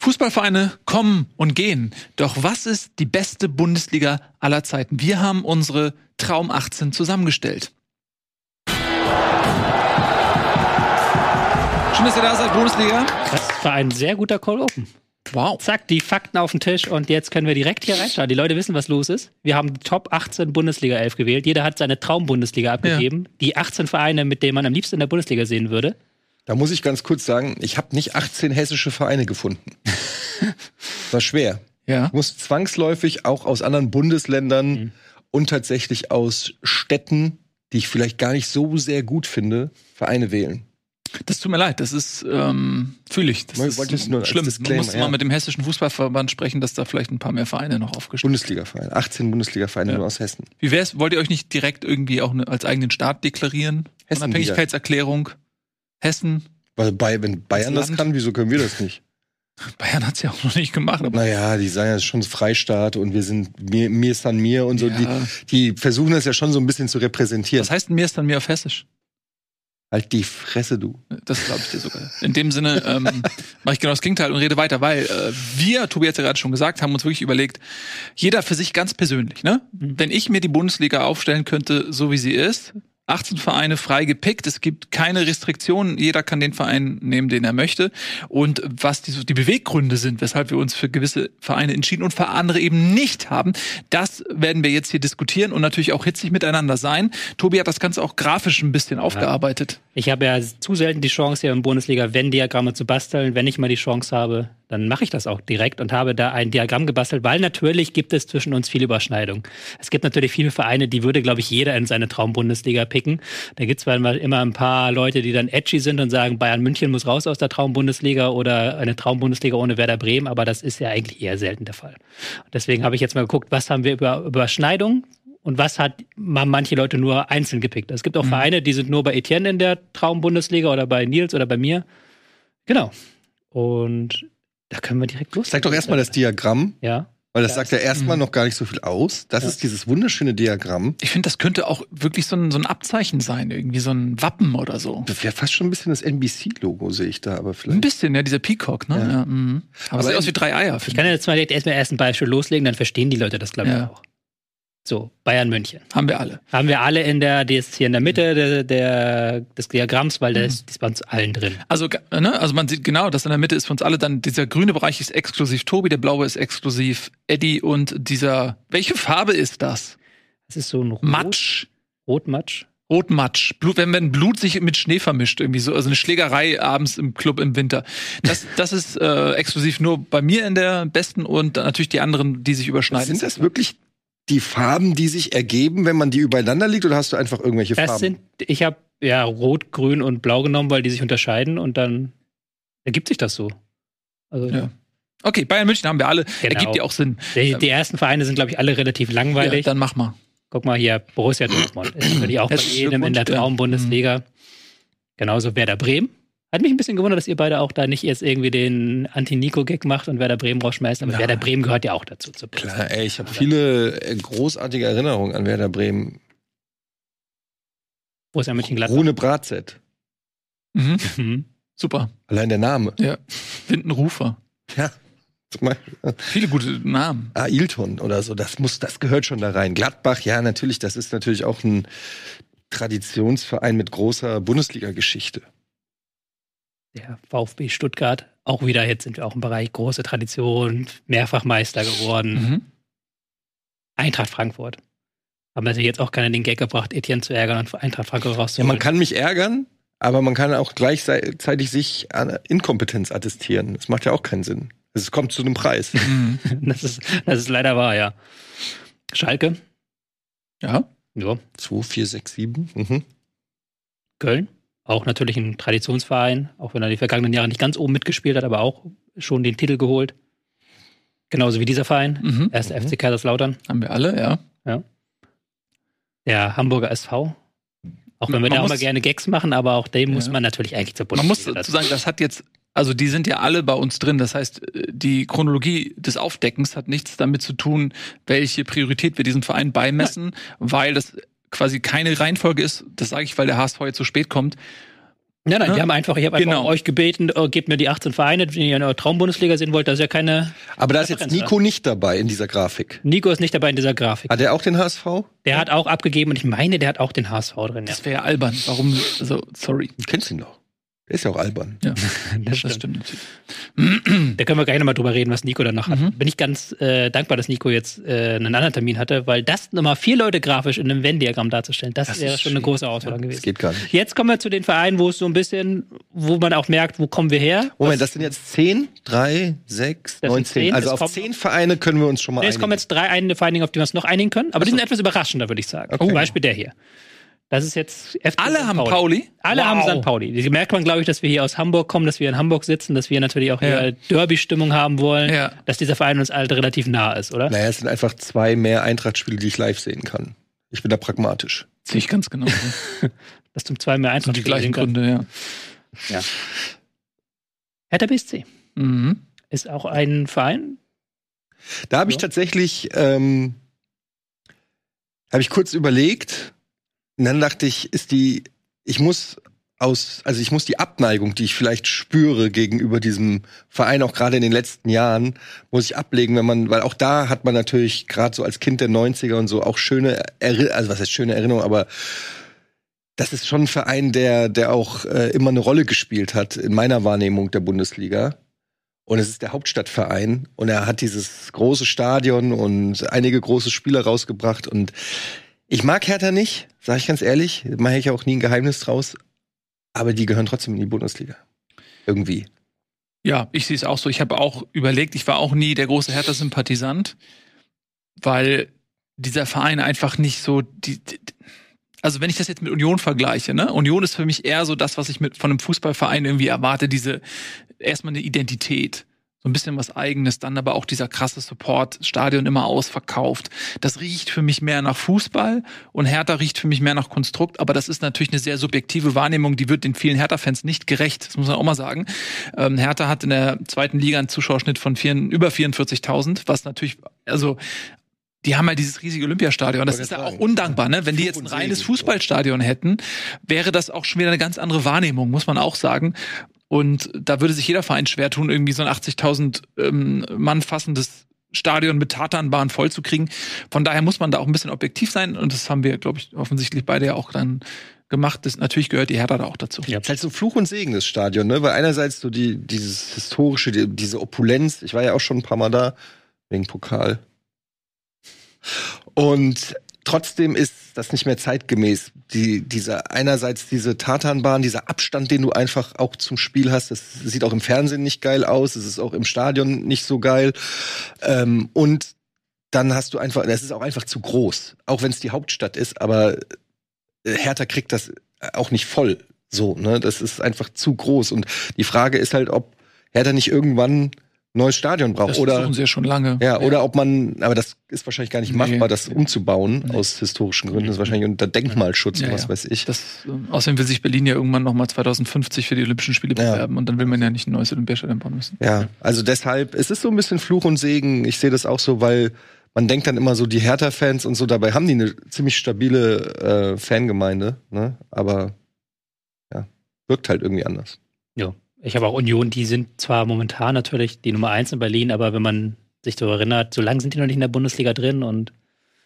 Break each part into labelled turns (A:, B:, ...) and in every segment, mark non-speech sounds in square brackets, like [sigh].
A: Fußballvereine kommen und gehen. Doch was ist die beste Bundesliga aller Zeiten? Wir haben unsere Traum 18 zusammengestellt. Schön, dass ihr da seid, Bundesliga.
B: Das war ein sehr guter Call Open.
A: Wow.
B: Zack, die Fakten auf den Tisch und jetzt können wir direkt hier reinschauen. Die Leute wissen, was los ist. Wir haben die Top 18 Bundesliga 11 gewählt. Jeder hat seine Traum-Bundesliga abgegeben. Die 18 Vereine, mit denen man am liebsten in der Bundesliga sehen würde.
C: Da muss ich ganz kurz sagen, ich habe nicht 18 hessische Vereine gefunden. [laughs] War schwer.
A: Ja.
C: Ich muss zwangsläufig auch aus anderen Bundesländern
B: Mhm.
C: und tatsächlich aus Städten, die ich vielleicht gar nicht so sehr gut finde, Vereine wählen.
A: Das tut mir leid, das ist, ähm, fühle ich. Das
C: Ich
A: ist
C: nur
A: schlimm. Man muss
C: ja.
A: mal mit dem hessischen Fußballverband sprechen, dass da vielleicht ein paar mehr Vereine noch aufgestellt
C: Bundesliga-Vereine, 18 Bundesliga-Vereine
A: Ja.
C: nur aus Hessen.
A: Wie wär's, wollt ihr euch nicht direkt irgendwie auch als eigenen Staat deklarieren?
C: Hessen
A: Unabhängigkeitserklärung. Hessen.
C: Weil bei, wenn Bayern das
A: Land.
C: kann, wieso können wir das nicht? [laughs]
A: Bayern hat's ja auch noch nicht gemacht. Aber
C: Naja, die sagen ja schon Freistaat und wir sind mir, mir ist an mir und so.
A: Ja.
C: Die, die versuchen das ja schon so ein bisschen zu repräsentieren.
A: was heißt mir ist dann mir auf Hessisch?
C: halt die Fresse, du.
A: Das glaube ich dir sogar. In dem Sinne ähm, [laughs] mache ich genau das Gegenteil und rede weiter, weil äh, wir, Tobi hat ja gerade schon gesagt, haben uns wirklich überlegt, jeder für sich ganz persönlich, ne? Wenn ich mir die Bundesliga aufstellen könnte, so wie sie ist, 18 Vereine frei gepickt, es gibt keine Restriktionen, jeder kann den Verein nehmen, den er möchte. Und was die, die Beweggründe sind, weshalb wir uns für gewisse Vereine entschieden und für andere eben nicht haben, das werden wir jetzt hier diskutieren und natürlich auch hitzig miteinander sein. Tobi hat das Ganze auch grafisch ein bisschen aufgearbeitet.
B: Ich habe ja zu selten die Chance, hier im Bundesliga Venn-Diagramme zu basteln. Wenn ich mal die Chance habe, dann mache ich das auch direkt und habe da ein Diagramm gebastelt, weil natürlich gibt es zwischen uns viel Überschneidung. Es gibt natürlich viele Vereine, die würde, glaube ich, jeder in seine Traumbundesliga picken. Da gibt es immer ein paar Leute, die dann edgy sind und sagen, Bayern München muss raus aus der Traumbundesliga oder eine Traumbundesliga ohne Werder Bremen, aber das ist ja eigentlich eher selten der Fall. Und deswegen habe ich jetzt mal geguckt, was haben wir über Überschneidung und was hat man manche Leute nur einzeln gepickt. Es gibt auch Vereine, die sind nur bei Etienne in der Traumbundesliga oder bei Nils oder bei mir. Genau. Und da können wir direkt los.
C: Zeig doch erstmal das Diagramm,
B: Ja.
C: weil das
B: Ja,
C: sagt ja erstmal noch gar nicht so viel aus. Das ist dieses wunderschöne Diagramm.
A: Ich finde, das könnte auch wirklich so ein, so ein Abzeichen sein, irgendwie so ein Wappen oder so.
C: Das wäre fast schon ein bisschen das NBC-Logo, sehe ich da, aber
A: Ein
C: vielleicht.
A: bisschen, ja, dieser Peacock, ne?
C: Ja.
A: Ja. mhm. Aber,
C: Aber
A: sieht aus wie drei Eier.
B: Ich kann jetzt mal direkt erstmal erst ein Beispiel loslegen, dann verstehen die Leute das, glaube ich,
A: Ja.
B: auch. So, Bayern München.
A: Haben wir alle.
B: Haben wir alle in der, die ist hier in der Mitte der, der, des Diagramms, weil das, die ist bei uns allen drin.
A: Also, ne, also man sieht genau, dass in der Mitte ist für uns alle dann dieser grüne Bereich ist exklusiv Tobi, der blaue ist exklusiv Eddie und dieser. Welche Farbe ist das?
B: Das ist so ein Rot,
A: Matsch.
B: Rotmatsch.
A: Rotmatsch. Blut, wenn, wenn Blut sich mit Schnee vermischt, irgendwie so, also eine Schlägerei abends im Club im Winter. Das, [laughs] das ist äh, exklusiv nur bei mir in der besten und natürlich die anderen, die sich überschneiden.
C: Sind das wirklich die Farben, die sich ergeben, wenn man die übereinander legt, oder hast du einfach irgendwelche
B: Das
C: Farben?
B: sind, ich habe ja Rot, Grün und Blau genommen, weil die sich unterscheiden und dann ergibt sich das so. Also
A: Ja. Okay, Bayern München haben wir alle.
B: Genau.
A: Ergibt ja auch Sinn.
B: die, die ersten Vereine sind, glaube ich, alle relativ
A: Ja,
B: langweilig.
A: dann mach mal.
B: Guck mal hier, Borussia Dortmund [clears throat] ist natürlich auch bei jedem in der
A: ja.
B: Traumbundesliga. Genauso Werder Bremen. Hat mich ein bisschen gewundert, dass ihr beide auch da nicht jetzt irgendwie den Anti-Nico-Gag macht und Werder Bremen rausschmeißt, aber
A: Ja.
B: Werder Bremen gehört ja auch dazu. Zur
C: Klar, ey, ich habe viele äh, großartige Erinnerungen an Werder Bremen.
B: Borussia Mönchengladbach.
C: Rune Bratzett.
A: Mhm.
B: Mhm.
A: Super.
C: Allein der Name.
A: Ja. Windenrufer.
C: Ja.
A: Viele gute Namen.
C: Ailton oder so, das muss, das gehört schon da rein. Gladbach, ja, natürlich, das ist natürlich auch ein Traditionsverein mit großer Bundesliga-Geschichte.
B: Der VfB Stuttgart, auch wieder, jetzt sind wir auch im Bereich große Tradition, mehrfach Meister geworden.
A: Mhm.
B: Eintracht Frankfurt. Haben natürlich jetzt auch keiner den Gag gebracht, Etienne zu ärgern und Eintracht Frankfurt
C: Ja,
B: rauszuholen.
C: man kann mich ärgern, aber man kann auch gleichzeitig sich an Inkompetenz attestieren. Das macht ja auch keinen Sinn. Es kommt zu einem Preis. [laughs]
B: Das, ist, das ist leider wahr, ja. Schalke,
A: Ja.
B: ja.
C: 2, 4, 6, 7. Mhm.
B: Köln, auch natürlich ein Traditionsverein, auch wenn er die vergangenen Jahre nicht ganz oben mitgespielt hat, aber auch schon den Titel geholt. Genauso wie dieser Verein,
A: Mhm.
B: erst
C: Mhm.
B: FC Kaiserslautern,
A: Haben wir alle, ja.
B: der Hamburger SV. Auch wenn wir
A: man
B: da auch
A: muss-
B: mal gerne Gags machen, aber auch muss
A: Ja.
B: man natürlich eigentlich zur
A: Man muss
B: Bundesliga
A: dazu sagen, das hat jetzt, also die sind ja alle bei uns drin. Das heißt, die Chronologie des Aufdeckens hat nichts damit zu tun, welche Priorität wir diesem Verein beimessen, weil das quasi keine Reihenfolge ist. Das sage ich, weil der HSV jetzt so spät kommt.
B: Nein, nein,
A: Ne?
B: die haben einfach, ich habe einfach
A: Genau.
B: euch gebeten, äh, gebt mir die 18 Vereine, wenn ihr in eurer Traumbundesliga sehen wollt, das ist ja keine.
C: Aber da ist jetzt Nico nicht dabei in dieser Grafik.
B: Nico ist nicht dabei in dieser Grafik.
C: Hat er auch den HSV?
B: Der hat auch abgegeben und ich meine, der hat auch den HSV drin. Ja.
A: Das wäre ja albern. Warum? Also, sorry.
C: Du kennst ihn doch. Der ist ja auch albern.
A: Ja, [laughs]
B: Das
A: das
B: stimmt. [clears throat] Da können wir gleich nochmal drüber reden, was Nico dann noch hat.
A: Mhm.
B: Bin ich ganz äh, dankbar, dass Nico jetzt äh, einen anderen Termin hatte, weil das nochmal vier Leute grafisch in einem Venn-Diagramm darzustellen, das,
A: Das
B: wäre schon eine
A: schwierig.
B: große Herausforderung
C: Das
B: gewesen.
C: geht gar nicht.
B: Jetzt kommen wir zu den Vereinen, wo es so ein bisschen, wo man auch merkt, wo kommen wir her.
C: Moment, das sind jetzt 10, 3, 6,
B: Das
C: 9,
B: sind
C: 10.
B: 10,
C: Also auf 10 Vereine können wir uns schon mal
B: Nee, es kommen
C: einigen.
B: jetzt drei eine Vereine, auf die wir uns noch einigen können, aber die sind etwas überraschender, würde ich sagen.
C: Okay.
B: Zum Beispiel der hier. Das ist jetzt FC
A: Alle
B: St.
A: haben Pauli.
B: Alle
A: Wow.
B: haben St. Pauli. Die merkt man, glaube ich, dass wir hier aus Hamburg kommen, dass wir in Hamburg sitzen, dass wir natürlich auch
A: Ja.
B: hier Derby-Stimmung haben wollen,
A: Ja.
B: dass dieser Verein uns alle relativ nah ist, oder?
C: Naja, es sind einfach zwei mehr Eintracht-Spiele, die ich live sehen kann. Ich bin da pragmatisch.
A: Sehe ich ganz genau. [laughs]
B: Dass zum zwei mehr
A: Das sind
B: Eintracht
A: die gleichen Gründe, ja.
B: Hertha BSC
A: Mhm.
B: ist auch ein Verein.
C: Da habe ich
B: Ja.
C: tatsächlich, ähm, habe ich kurz überlegt und dann dachte ich, ist die, ich muss aus, also ich muss die Abneigung, die ich vielleicht spüre gegenüber diesem Verein, auch gerade in den letzten Jahren, muss ich ablegen, wenn man, weil auch da hat man natürlich gerade so als Kind der 90er und so auch schöne, Erinnerungen, also was heißt schöne Erinnerungen, aber das ist schon ein Verein, der, der auch äh, immer eine Rolle gespielt hat in meiner Wahrnehmung der Bundesliga. Und es ist der Hauptstadtverein und er hat dieses große Stadion und einige große Spieler rausgebracht. Und ich mag Hertha nicht, sage ich ganz ehrlich, mache ich auch nie ein Geheimnis draus. Aber die gehören trotzdem in die Bundesliga. Irgendwie.
A: Ja, ich sehe es auch so. Ich habe auch überlegt, ich war auch nie der große Hertha-Sympathisant, weil dieser Verein einfach nicht so die, die also wenn ich das jetzt mit Union vergleiche, ne? Union ist für mich eher so das, was ich mit von einem Fußballverein irgendwie erwarte, diese erstmal eine Identität, so ein bisschen was eigenes, dann aber auch dieser krasse Support, Stadion immer ausverkauft. Das riecht für mich mehr nach Fußball und Hertha riecht für mich mehr nach Konstrukt, aber das ist natürlich eine sehr subjektive Wahrnehmung, die wird den vielen Hertha-Fans nicht gerecht, das muss man auch mal sagen. Ähm, Hertha hat in der zweiten Liga einen Zuschauerschnitt von vier, über 44.000, was natürlich, also die haben ja dieses riesige Olympiastadion. Das ist ja auch undankbar, ne? Wenn die jetzt ein reines. Fußballstadion hätten, wäre das auch schon wieder eine ganz andere Wahrnehmung, muss man auch sagen. Und da würde sich jeder Verein schwer tun, irgendwie so ein 80.000 ähm, Mann fassendes Stadion mit Tatanbahn vollzukriegen. Von daher muss man da auch ein bisschen objektiv sein. Und das haben wir, glaube ich, offensichtlich beide ja auch dann gemacht. Das, natürlich gehört die Hertha da auch dazu.
B: Ja.
C: Es ist halt so Fluch und Segen, das Stadion, ne? Weil einerseits so die, dieses historische, die, diese Opulenz, ich war ja auch schon ein paar Mal da, wegen Pokal. Und trotzdem ist das nicht mehr zeitgemäß. Die, dieser, einerseits diese Tatanbahn, dieser Abstand, den du einfach auch zum Spiel hast, das sieht auch im Fernsehen nicht geil aus, es ist auch im Stadion nicht so geil. Ähm, und dann hast du einfach, das ist auch einfach zu groß, auch wenn es die Hauptstadt ist, aber Hertha kriegt das auch nicht voll. So, ne? Das ist einfach zu groß. Und die Frage ist halt, ob Hertha nicht irgendwann neues Stadion braucht.
A: Das
C: oder
A: versuchen sie ja schon lange.
C: ja, oder ob man, aber das ist wahrscheinlich gar nicht
A: Nee.
C: machbar, das umzubauen
A: Nee.
C: aus historischen Gründen. Das ist wahrscheinlich unter Denkmalschutz
A: Ja,
C: und was
A: ja.
C: weiß ich.
A: Das, äh, außerdem will sich Berlin ja irgendwann nochmal 2050 für die Olympischen Spiele
C: Ja.
A: bewerben und dann will man ja nicht ein neues Olympiastadion bauen müssen.
C: Ja, also deshalb, es ist so ein bisschen Fluch und Segen. Ich sehe das auch so, weil man denkt dann immer so, die Hertha-Fans und so, dabei haben die eine ziemlich stabile äh, Fangemeinde, ne? Aber ja, wirkt halt irgendwie anders.
B: Ja. Ich habe auch Union, die sind zwar momentan natürlich die Nummer eins in Berlin, aber wenn man sich so erinnert, so lange sind die noch nicht in der Bundesliga drin und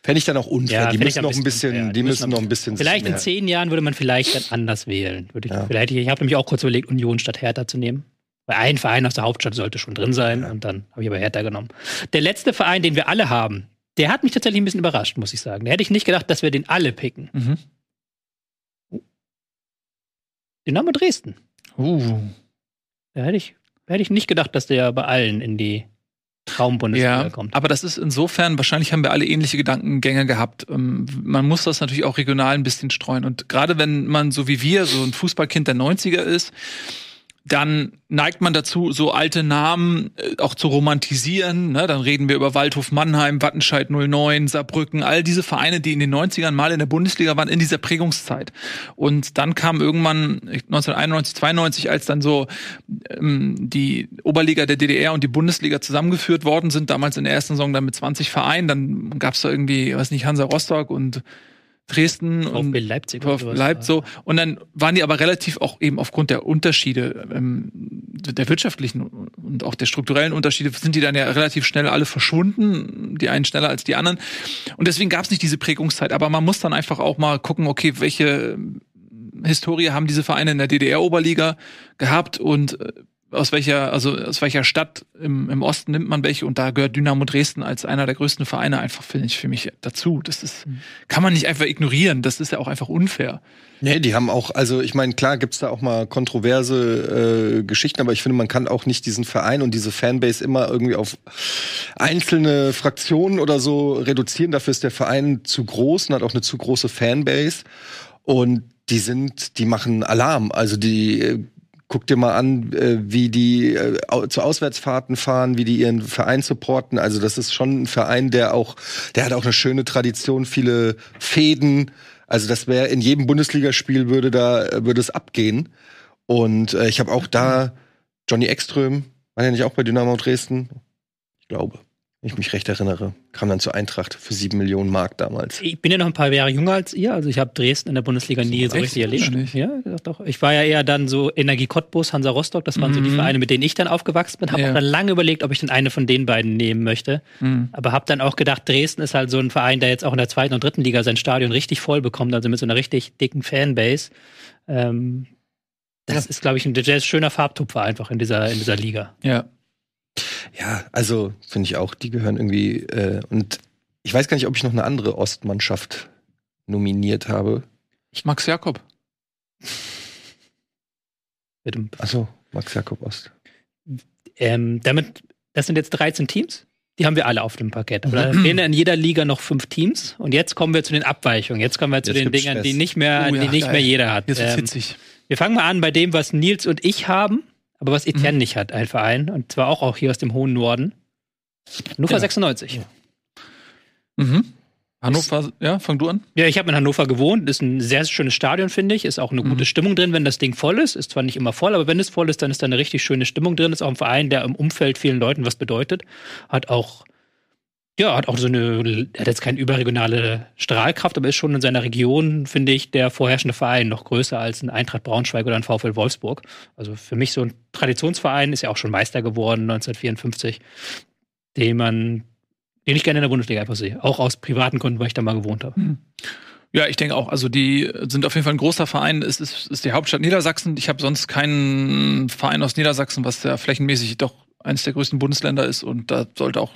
C: Fände ich dann auch unfair.
B: Ja,
C: die müssen noch ein
B: bisschen
C: bisschen,
B: unfair.
C: die müssen noch ein bisschen.
B: vielleicht in zehn Jahren würde man vielleicht dann anders wählen. Würde ich,
C: Ja.
B: vielleicht, ich habe nämlich auch kurz überlegt, Union statt Hertha zu nehmen. Weil ein Verein aus der Hauptstadt sollte schon drin sein
C: Ja.
B: und dann habe ich aber Hertha genommen. Der letzte Verein, den wir alle haben, der hat mich tatsächlich ein bisschen überrascht, muss ich sagen. Da hätte ich nicht gedacht, dass wir den alle picken.
A: Mhm.
B: Dynamo Dresden.
A: Uh.
B: Da hätte ich, hätte ich nicht gedacht, dass der bei allen in die Traumbundesliga
A: Ja,
B: kommt.
A: aber das ist insofern, wahrscheinlich haben wir alle ähnliche Gedankengänge gehabt. Ähm, Man muss das natürlich auch regional ein bisschen streuen. Und gerade wenn man so wie wir so ein Fußballkind der 90er ist, dann neigt man dazu, so alte Namen äh, auch zu romantisieren. Ne? Dann reden wir über Waldhof Mannheim, Wattenscheid 09, Saarbrücken, all diese Vereine, die in den 90ern mal in der Bundesliga waren, in dieser Prägungszeit. Und dann kam irgendwann 1991, 92, als dann so ähm, die Oberliga der DDR und die Bundesliga zusammengeführt worden sind, damals in der ersten Saison dann mit 20 Vereinen, dann gab's da irgendwie, weiß nicht, Hansa Rostock und Dresden und
B: VfB Leipzig.
A: VfB. Leipzig so. Und dann waren die aber relativ auch eben aufgrund der Unterschiede, ähm, der wirtschaftlichen und auch der strukturellen Unterschiede, sind die dann ja relativ schnell alle verschwunden. Die einen schneller als die anderen. Und deswegen gab es nicht diese Prägungszeit. Aber man muss dann einfach auch mal gucken, okay, welche Historie haben diese Vereine in der DDR-Oberliga gehabt und äh, aus welcher, also aus welcher Stadt im, im Osten nimmt man welche und da gehört Dynamo Dresden als einer der größten Vereine einfach, finde ich, für mich dazu. Das ist, kann man nicht einfach ignorieren. Das ist ja auch einfach unfair.
C: Nee, die haben auch, also ich meine, klar gibt's da auch mal kontroverse äh, Geschichten, aber ich finde, man kann auch nicht diesen Verein und diese Fanbase immer irgendwie auf einzelne Fraktionen oder so reduzieren. Dafür ist der Verein zu groß und hat auch eine zu große Fanbase. Und die sind, die machen Alarm. Also die äh, guck dir mal an, äh, wie die äh, zu Auswärtsfahrten fahren, wie die ihren Verein supporten. Also das ist schon ein Verein, der auch, der hat auch eine schöne Tradition, viele Fäden. Also das wäre in jedem Bundesligaspiel würde da würde es abgehen. Und äh, ich habe auch da Johnny Ekström, war der nicht auch bei Dynamo Dresden? Ich glaube, wenn ich mich recht erinnere, kam dann zur Eintracht für sieben Millionen Mark damals.
B: Ich bin ja noch ein paar Jahre jünger als ihr, also ich habe Dresden in der Bundesliga nie so richtig erlebt.
A: Nicht?
B: Ja, doch. Ich war ja eher dann so Energie Cottbus, Hansa Rostock, das waren so die
A: Mhm.
B: Vereine, mit denen ich dann aufgewachsen bin. Habe
A: Ja.
B: auch dann lange überlegt, ob ich denn eine von den beiden nehmen möchte.
A: Mhm.
B: Aber habe dann auch gedacht, Dresden ist halt so ein Verein, der jetzt auch in der zweiten und dritten Liga sein Stadion richtig voll bekommt, also mit so einer richtig dicken Fanbase. Ähm, das ist, glaube ich, ein, ein schöner Farbtupfer einfach in dieser, in dieser Liga.
A: Ja.
C: Ja, also finde ich auch, die gehören irgendwie äh, und ich weiß gar nicht, ob ich noch eine andere Ostmannschaft nominiert habe.
A: Max Jakob.
B: Mit dem,
C: Achso, Max Jakob Ost.
B: ähm, damit, das sind jetzt 13 Teams. Die haben wir alle auf dem Parkett. Aber da fehlen in jeder Liga noch fünf Teams. Und jetzt kommen wir zu den Abweichungen. Jetzt kommen wir zu
C: Jetzt
B: den Dingern,
C: Stress.
B: die nicht mehr,
A: Oh ja,
B: die nicht
A: geil.
B: mehr jeder hat.
A: Jetzt
B: Ähm,
A: hitzig.
B: wir fangen mal an bei dem, was Nils und ich haben, aber was Etienne
A: Mhm.
B: nicht hat, ein Verein. Und zwar auch, auch hier aus dem hohen Norden. Hannover
C: Ja.
B: 96.
A: Mhm. Hannover, ja, fang du an.
B: Ja, ich habe in Hannover gewohnt. Ist ein sehr schönes Stadion, finde ich. Ist auch eine
A: Mhm.
B: gute Stimmung drin, wenn das Ding voll ist. Ist zwar nicht immer voll, aber wenn es voll ist, dann ist da eine richtig schöne Stimmung drin. Ist auch ein Verein, der im Umfeld vielen Leuten was bedeutet. Hat auch, ja, hat auch so eine, hat jetzt keine überregionale Strahlkraft, aber ist schon in seiner Region, finde ich, der vorherrschende Verein. Noch größer als ein Eintracht Braunschweig oder ein VfL Wolfsburg. Also für mich so ein Traditionsverein, ist ja auch schon Meister geworden 1954, den man den ich gerne in der Bundesliga einfach sehe. Auch aus privaten Gründen, weil ich da mal gewohnt habe.
A: Ja, ich denke auch. Also die sind auf jeden Fall ein großer Verein. Es ist, ist die Hauptstadt Niedersachsen. Ich habe sonst keinen Verein aus Niedersachsen, was ja flächenmäßig doch eines der größten Bundesländer ist. Und da sollte auch,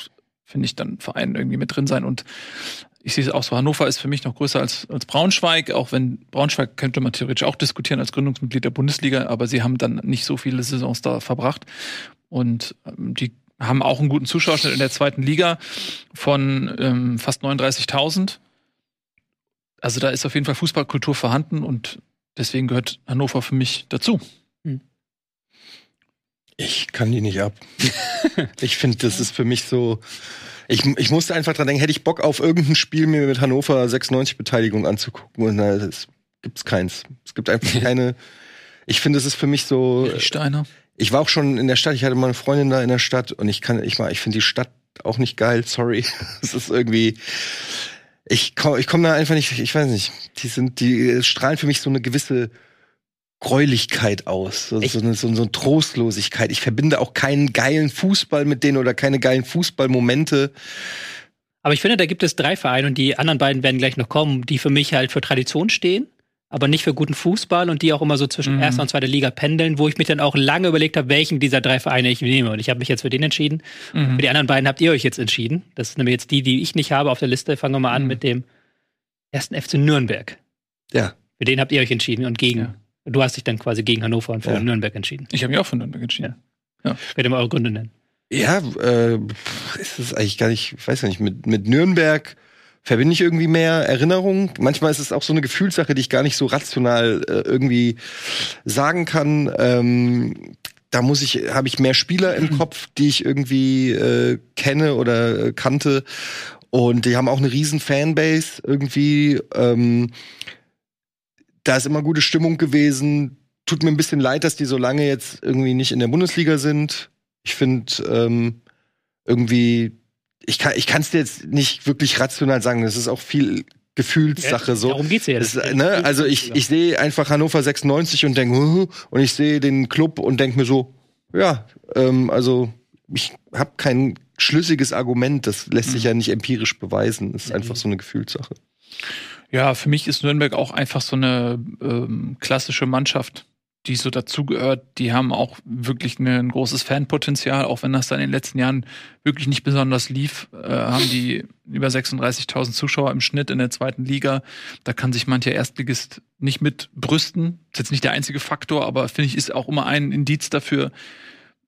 A: finde ich, dann ein Verein irgendwie mit drin sein. Und ich sehe es auch so, Hannover ist für mich noch größer als, als Braunschweig, auch wenn Braunschweig könnte man theoretisch auch diskutieren als Gründungsmitglied der Bundesliga, aber sie haben dann nicht so viele Saisons da verbracht. Und ähm, die haben auch einen guten Zuschauerschnitt in der zweiten Liga von ähm, fast 39.000. Also da ist auf jeden Fall Fußballkultur vorhanden und deswegen gehört Hannover für mich dazu.
C: Ich kann die nicht ab. [laughs] ich finde, das ist für mich so. Ich, ich musste einfach dran denken, hätte ich Bock auf irgendein Spiel mir mit Hannover 96 Beteiligung anzugucken und na, das gibt's keins. Es gibt einfach keine. Ich finde, es ist für mich so.
A: Steiner.
C: Ich war auch schon in der Stadt, ich hatte mal eine Freundin da in der Stadt und ich kann, ich mal, ich finde die Stadt auch nicht geil, sorry. [laughs] Es ist irgendwie. Ich komme ich komm da einfach nicht, ich weiß nicht. Die sind, die strahlen für mich so eine gewisse Gräulichkeit aus. So, so, eine, so, so eine Trostlosigkeit. Ich verbinde auch keinen geilen Fußball mit denen oder keine geilen Fußballmomente.
B: Aber ich finde, da gibt es drei Vereine und die anderen beiden werden gleich noch kommen, die für mich halt für Tradition stehen, aber nicht für guten Fußball und die auch immer so zwischen
A: Mhm.
B: erster und zweiter Liga pendeln, wo ich mich dann auch lange überlegt habe, welchen dieser drei Vereine ich nehme. Und ich habe mich jetzt für den entschieden.
A: Mhm.
B: Für die anderen beiden habt ihr euch jetzt entschieden. Das ist nämlich jetzt die, die ich nicht habe auf der Liste. Fangen wir mal an
A: Mhm.
B: mit dem ersten FC Nürnberg.
C: Ja.
B: Für den habt ihr euch entschieden und gegen.
A: Ja.
B: Du hast dich dann quasi gegen Hannover und für
C: Ja.
B: Nürnberg entschieden.
A: Ich habe mich auch für Nürnberg entschieden.
B: Könnt ihr mal eure Gründe nennen.
C: Ja, äh, ist es eigentlich gar nicht, ich weiß ja nicht, mit, mit Nürnberg verbinde ich irgendwie mehr Erinnerungen. Manchmal ist es auch so eine Gefühlssache, die ich gar nicht so rational äh, irgendwie sagen kann. Ähm, da muss ich, habe ich mehr Spieler im [clears throat] Kopf, die ich irgendwie äh, kenne oder äh, kannte. Und die haben auch eine riesen Fanbase irgendwie. Ähm, da ist immer gute Stimmung gewesen. Tut mir ein bisschen leid, dass die so lange jetzt irgendwie nicht in der Bundesliga sind. Ich finde ähm, irgendwie, ich kann es dir jetzt nicht wirklich rational sagen. Es ist auch viel Gefühlssache so.
B: Darum geht's ja.
C: Es, ne? Also ich, ich sehe einfach Hannover 96 und denke, und ich sehe den Club und denke mir so, ja, ähm, also ich habe kein schlüssiges Argument, das lässt sich ja nicht empirisch beweisen. Das ist einfach so eine Gefühlssache.
A: Ja, für mich ist Nürnberg auch einfach so eine ähm, klassische Mannschaft, die so dazugehört. Die haben auch wirklich ne- ein großes Fanpotenzial, auch wenn das dann in den letzten Jahren wirklich nicht besonders lief, äh, haben die über 36.000 Zuschauer im Schnitt in der zweiten Liga. Da kann sich mancher Erstligist nicht mit brüsten. Ist jetzt nicht der einzige Faktor, aber finde ich, ist auch immer ein Indiz dafür,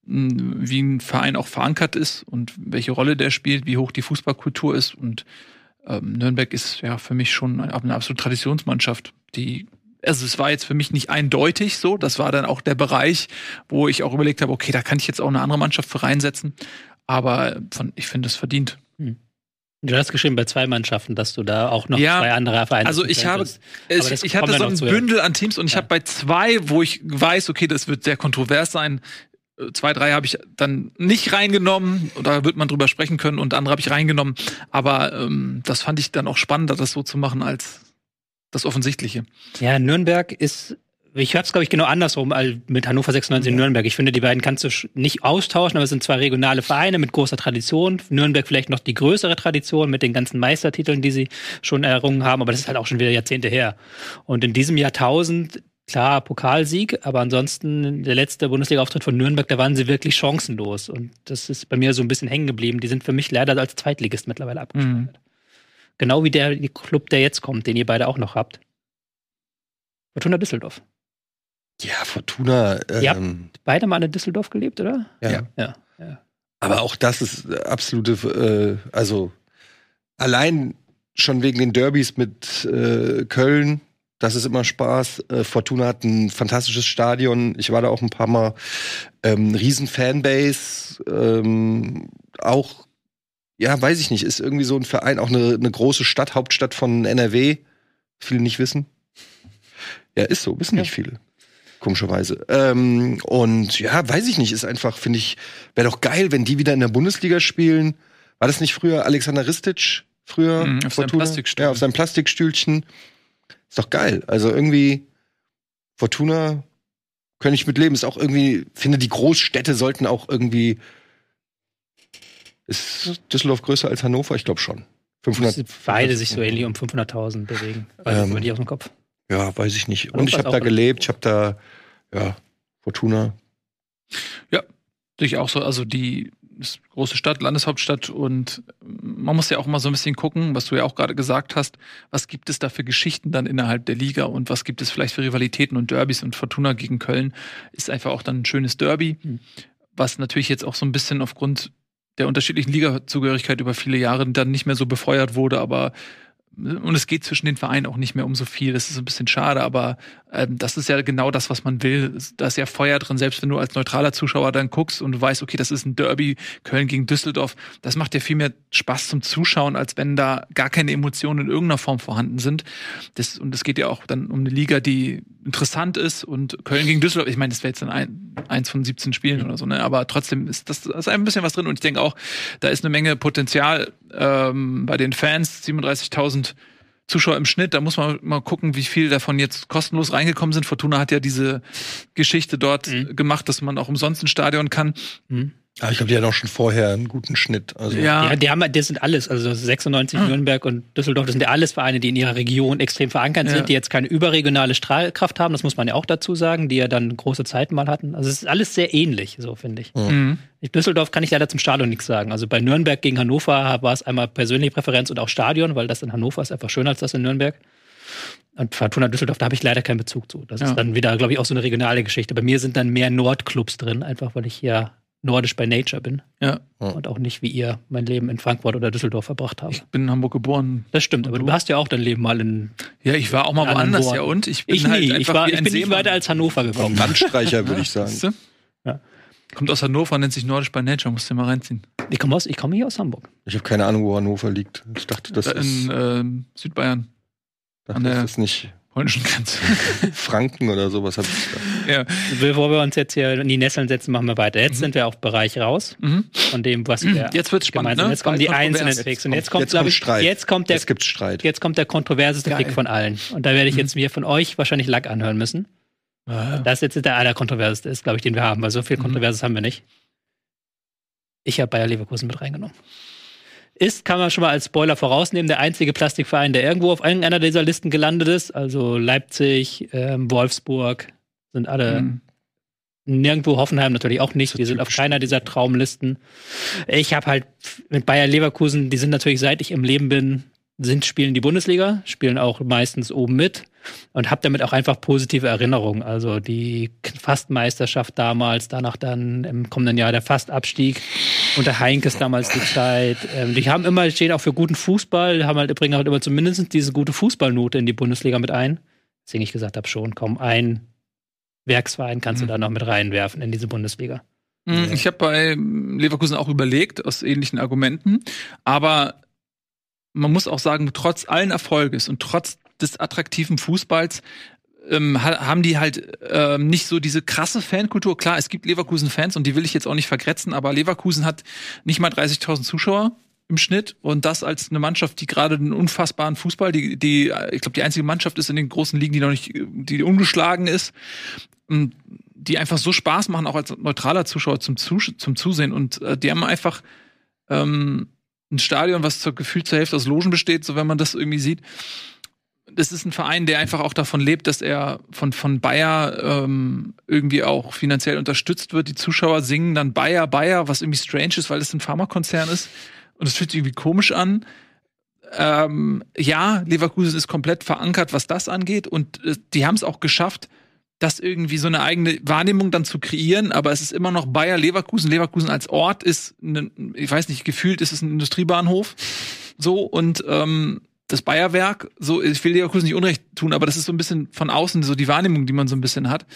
A: wie ein Verein auch verankert ist und welche Rolle der spielt, wie hoch die Fußballkultur ist. Und ähm, Nürnberg ist ja für mich schon eine, eine absolute Traditionsmannschaft, die also es war jetzt für mich nicht eindeutig so. Das war dann auch der Bereich, wo ich auch überlegt habe, okay, da kann ich jetzt auch eine andere Mannschaft für reinsetzen. Aber von, ich finde es verdient.
B: Du hast geschrieben bei zwei Mannschaften, dass du da auch noch
A: Ja,
B: zwei andere Vereine
A: Also ich habe, ich, ich hatte so ein. Bündel an Teams und ich
B: Ja.
A: habe bei zwei, wo ich weiß, okay, das wird sehr kontrovers sein. Zwei, drei habe ich dann nicht reingenommen. Da wird man drüber sprechen können und andere habe ich reingenommen. Aber ähm, das fand ich dann auch spannender, das so zu machen als das Offensichtliche.
B: Ja, Nürnberg ist, ich hab's glaube ich genau andersrum als mit Hannover 96 und Nürnberg. Ich finde, die beiden kannst du nicht austauschen, aber es sind zwei regionale Vereine mit großer Tradition. Nürnberg vielleicht noch die größere Tradition mit den ganzen Meistertiteln, die sie schon errungen haben, aber das ist halt auch schon wieder Jahrzehnte her. Und in diesem Jahrtausend Klar, Pokalsieg, aber ansonsten der letzte Bundesliga-Auftritt von Nürnberg, da waren sie wirklich chancenlos. Und das ist bei mir so ein bisschen hängen geblieben. Die sind für mich leider als Zweitligist mittlerweile abgespeichert. Genau wie der Club, der jetzt kommt, den ihr beide auch noch habt. Fortuna Düsseldorf.
C: Ja, Fortuna.
B: Ja.
C: Ähm,
B: Beide mal in Düsseldorf gelebt, oder?
C: ja.
B: Ja. ja.
C: Aber auch das ist absolute, äh, also allein schon wegen den Derbys mit äh, Köln, das ist immer Spaß. Äh, Fortuna hat ein fantastisches Stadion. Ich war da auch ein paar Mal. Ähm, riesen Fanbase. Ähm, auch, ja, weiß ich nicht, ist irgendwie so ein Verein, auch eine, eine große Stadt, Hauptstadt von NRW. Viele nicht wissen. Ja, ist so, wissen nicht viele. Komischerweise. Ähm, und ja, weiß ich nicht, ist einfach, finde ich, wäre doch geil, wenn die wieder in der Bundesliga spielen. War das nicht früher Alexander Ristic? Früher?
A: Mhm, auf seinem
C: Fortuna?
A: Plastikstuhl.
C: Ja, auf seinem Plastikstühlchen. Ist doch geil. Also irgendwie, Fortuna könnte ich mit leben. Ist auch irgendwie, finde, die Großstädte sollten auch irgendwie. Ist Düsseldorf größer als Hannover? Ich glaube schon. 500.
B: Dass beide sich so ähnlich um 500.000 bewegen. Weiß
C: Ähm,
B: ich nicht aus dem Kopf.
C: Ja, weiß ich nicht. Und
B: Hannover
C: ich
B: ist
C: habe da gelebt, ich habe da, ja, Fortuna.
A: Sehe ich auch so, also die große Stadt, Landeshauptstadt und man muss ja auch mal so ein bisschen gucken, was du ja auch gerade gesagt hast, was gibt es da für Geschichten dann innerhalb der Liga und was gibt es vielleicht für Rivalitäten und Derbys und Fortuna gegen Köln ist einfach auch dann ein schönes Derby,
B: Mhm.
A: was natürlich jetzt auch so ein bisschen aufgrund der unterschiedlichen Liga-Zugehörigkeit über viele Jahre dann nicht mehr so befeuert wurde, aber und es geht zwischen den Vereinen auch nicht mehr um so viel. Das ist ein bisschen schade, aber das ist ja genau das, was man will. Da ist ja Feuer drin, selbst wenn du als neutraler Zuschauer dann guckst und du weißt, okay, das ist ein Derby, Köln gegen Düsseldorf. Das macht ja viel mehr Spaß zum Zuschauen, als wenn da gar keine Emotionen in irgendeiner Form vorhanden sind. Das, und es geht ja auch dann um eine Liga, die interessant ist und Köln gegen Düsseldorf, ich meine, das wäre jetzt dann ein, eins von 17 Spielen oder so, ne? aber trotzdem ist das da ist ein bisschen was drin und ich denke auch, da ist eine Menge Potenzial ähm, bei den Fans, 37.000 Zuschauer im Schnitt, da muss man mal gucken, wie viel davon jetzt kostenlos reingekommen sind. Fortuna hat ja diese Geschichte dort
B: Mhm.
A: gemacht, dass man auch umsonst ins Stadion kann.
B: Mhm.
C: Aber ich glaube, die hatten auch schon vorher einen guten Schnitt. Also,
A: Ja,
B: Ja, die haben, das sind alles, also 96
A: Ah.
B: Nürnberg und Düsseldorf, das sind ja alles Vereine, die in ihrer Region extrem verankert
A: Ja.
B: sind, die jetzt keine überregionale Strahlkraft haben, das muss man ja auch dazu sagen, die ja dann große Zeiten mal hatten. Also es ist alles sehr ähnlich, so finde ich.
A: Mhm.
B: In Düsseldorf kann ich leider zum Stadion nichts sagen. Also bei Nürnberg gegen Hannover war es einmal persönliche Präferenz und auch Stadion, weil das in Hannover ist einfach schöner als das in Nürnberg. Und Fortuna Düsseldorf, da habe ich leider keinen Bezug zu. Das
A: Ja.
B: ist dann wieder, glaube ich, auch so eine regionale Geschichte. Bei mir sind dann mehr Nordclubs drin, einfach weil ich hier nordisch by Nature bin
A: ja.
B: und auch nicht wie ihr mein Leben in Frankfurt oder Düsseldorf verbracht habe.
A: Ich bin in Hamburg geboren.
B: Das stimmt, aber du hast ja auch dein Leben mal in.
A: Ja, ich war auch mal woanders,
B: Worten.
A: ja und? Ich bin
B: Ich
A: halt
B: nie.
A: einfach
B: Ich, war,
A: wie
B: ich
A: ein
B: bin nicht
A: Seemann.
B: weiter als Hannover gekommen.
C: Landstreicher, würde ich sagen.
B: Ja.
A: Kommt aus Hannover, nennt sich Nordisch by Nature, musst du mal reinziehen.
B: Ich komme aus, ich komme hier aus Hamburg.
C: Ich habe keine Ahnung, wo Hannover liegt. Ich dachte, das
A: Da
C: ist,
A: in ähm, Südbayern.
C: dachte,
A: an der-
C: das ist nicht.
A: Polnischen Grenze. [laughs]
C: Franken oder sowas hab ich da.
A: ja.
B: Bevor wir uns jetzt hier in die Nesseln setzen, machen wir weiter. Jetzt
A: Mhm.
B: sind wir auf Bereich raus
A: Mhm.
B: von dem, was wir
A: Jetzt wird's spannend, ne?
B: Jetzt kommen die einzelnen. Picks und
C: Jetzt
B: jetzt kommt,
C: kommt
B: glaube ich,
C: Streit.
B: jetzt kommt der
C: Es gibt Streit.
B: jetzt kommt der kontroverseste
A: Geil.
B: Pick von allen. Und da werde ich jetzt mir von euch wahrscheinlich Lack anhören müssen.
A: Ah.
B: Das jetzt der allerkontroverseste ist, glaube ich, den wir haben, weil so viel
A: Mhm.
B: Kontroverses haben wir nicht. Ich habe Bayer Leverkusen mit reingenommen. Ist, kann man schon mal als Spoiler vorausnehmen, der einzige Plastikverein, der irgendwo auf irgendeiner dieser Listen gelandet ist. Also Leipzig, ähm, Wolfsburg sind alle
A: Mhm.
B: nirgendwo, Hoffenheim natürlich auch nicht. Die sind auf keiner dieser Traumlisten. Ich habe halt mit Bayer Leverkusen, die sind natürlich seit ich im Leben bin, sind spielen die Bundesliga, spielen auch meistens oben mit und habe damit auch einfach positive Erinnerungen. Also die Fastmeisterschaft damals, danach dann im kommenden Jahr der Fastabstieg unter Heinkes damals die Zeit. Ähm, die haben immer stehen auch für guten Fußball, haben halt bringen halt immer zumindest diese gute Fußballnote in die Bundesliga mit ein. Deswegen ich gesagt habe schon, kaum ein Werksverein kannst du
A: Mhm.
B: da noch mit reinwerfen in diese Bundesliga.
A: Mhm. Ich habe bei Leverkusen auch überlegt, aus ähnlichen Argumenten. Aber man muss auch sagen, trotz allen Erfolges und trotz des attraktiven Fußballs ähm, ha haben die halt ähm, nicht so diese krasse Fankultur. Klar, es gibt Leverkusen-Fans und die will ich jetzt auch nicht vergrätzen, aber Leverkusen hat nicht mal 30.000 Zuschauer im Schnitt und das als eine Mannschaft, die gerade einen unfassbaren Fußball, die, die ich glaube, die einzige Mannschaft ist in den großen Ligen, die noch nicht, die ungeschlagen ist, und die einfach so Spaß machen, auch als neutraler Zuschauer zum, Zus zum Zusehen. Und äh, die haben einfach ähm, ein Stadion, was zur gefühlt zur Hälfte aus Logen besteht, so wenn man das irgendwie sieht. Das ist ein Verein, der einfach auch davon lebt, dass er von, von Bayer ähm, irgendwie auch finanziell unterstützt wird. Die Zuschauer singen dann Bayer, Bayer, was irgendwie strange ist, weil es ein Pharmakonzern ist. Und es fühlt sich irgendwie komisch an. Ähm, ja, Leverkusen ist komplett verankert, was das angeht. Und äh, die haben es auch geschafft, das irgendwie so eine eigene Wahrnehmung dann zu kreieren, aber es ist immer noch Bayer Leverkusen. Leverkusen als Ort ist, ne, ich weiß nicht, gefühlt ist es ein Industriebahnhof. So und ähm, das Bayerwerk, so, ich will Leverkusen nicht Unrecht tun, aber das ist so ein bisschen von außen so die Wahrnehmung, die man so ein bisschen hat.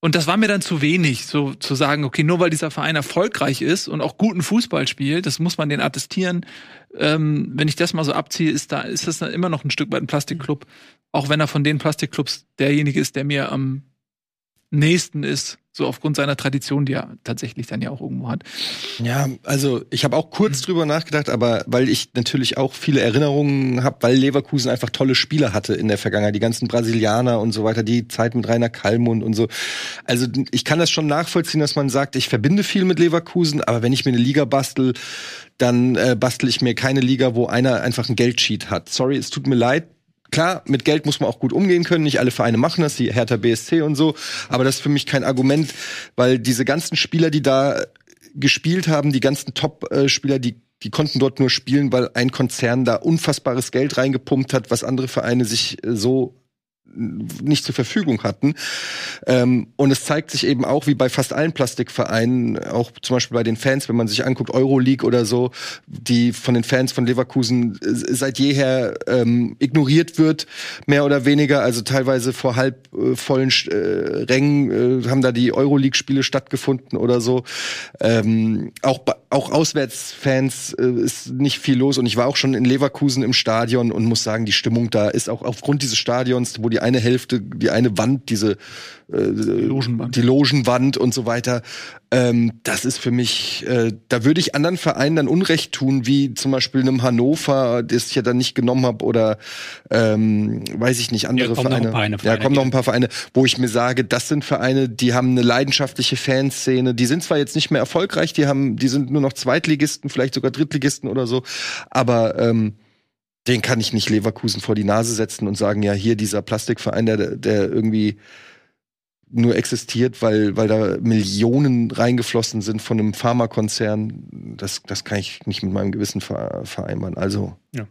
A: Und das war mir dann zu wenig, so zu sagen, okay, nur weil dieser Verein erfolgreich ist und auch guten Fußball spielt, das muss man den attestieren. Ähm, wenn ich das mal so abziehe, ist da, ist das dann immer noch ein Stück weit ein Plastikclub. Auch wenn er von den Plastikclubs derjenige ist, der mir am nächsten ist, so aufgrund seiner Tradition, die er tatsächlich dann ja auch irgendwo hat.
C: Ja, also ich habe auch kurz drüber nachgedacht, aber weil ich natürlich auch viele Erinnerungen habe, weil Leverkusen einfach tolle Spieler hatte in der Vergangenheit, die ganzen Brasilianer und so weiter, die Zeit mit Rainer Kallmund und so. Also ich kann das schon nachvollziehen, dass man sagt, ich verbinde viel mit Leverkusen, aber wenn ich mir eine Liga bastel, dann äh, bastel ich mir keine Liga, wo einer einfach einen Geldsheet hat. Sorry, es tut mir leid, Klar, mit Geld muss man auch gut umgehen können. Nicht alle Vereine machen das, die Hertha BSC und so. Aber das ist für mich kein Argument, weil diese ganzen Spieler, die da gespielt haben, die ganzen Top-Spieler, die die konnten dort nur spielen, weil ein Konzern da unfassbares Geld reingepumpt hat, was andere Vereine sich äh, so nicht zur Verfügung hatten. Ähm, und es zeigt sich eben auch, wie bei fast allen Plastikvereinen, auch zum Beispiel bei den Fans, wenn man sich anguckt, Euroleague oder so, die von den Fans von Leverkusen seit jeher ähm, ignoriert wird, mehr oder weniger. Also teilweise vor halb äh, vollen äh, Rängen äh, haben da die Euroleague-Spiele stattgefunden oder so. Ähm, auch, auch Auswärtsfans äh, ist nicht viel los. Und ich war auch schon in Leverkusen im Stadion und muss sagen, die Stimmung da ist auch aufgrund dieses Stadions, wo die eine Hälfte, die eine Wand, diese äh,
A: Logenwand.
C: die Logenwand und so weiter. Ähm, das ist für mich, äh, da würde ich anderen Vereinen dann Unrecht tun, wie zum Beispiel einem Hannover, das ich ja dann nicht genommen habe, oder ähm, weiß ich nicht, andere
B: Ja, kommen noch
C: Vereine.
B: ein paar eine
C: Ja,
B: Vereine,
C: kommen noch ein paar Vereine, wo ich mir sage, das sind Vereine, die haben eine leidenschaftliche Fanszene, die sind zwar jetzt nicht mehr erfolgreich, die haben, die sind nur noch Zweitligisten, vielleicht sogar Drittligisten oder so, aber ähm, den kann ich nicht Leverkusen vor die Nase setzen und sagen, ja, hier dieser Plastikverein, der, der irgendwie nur existiert, weil, weil da Millionen reingeflossen sind von einem Pharmakonzern. Das, das kann ich nicht mit meinem Gewissen ver vereinbaren. Also,
B: Ja.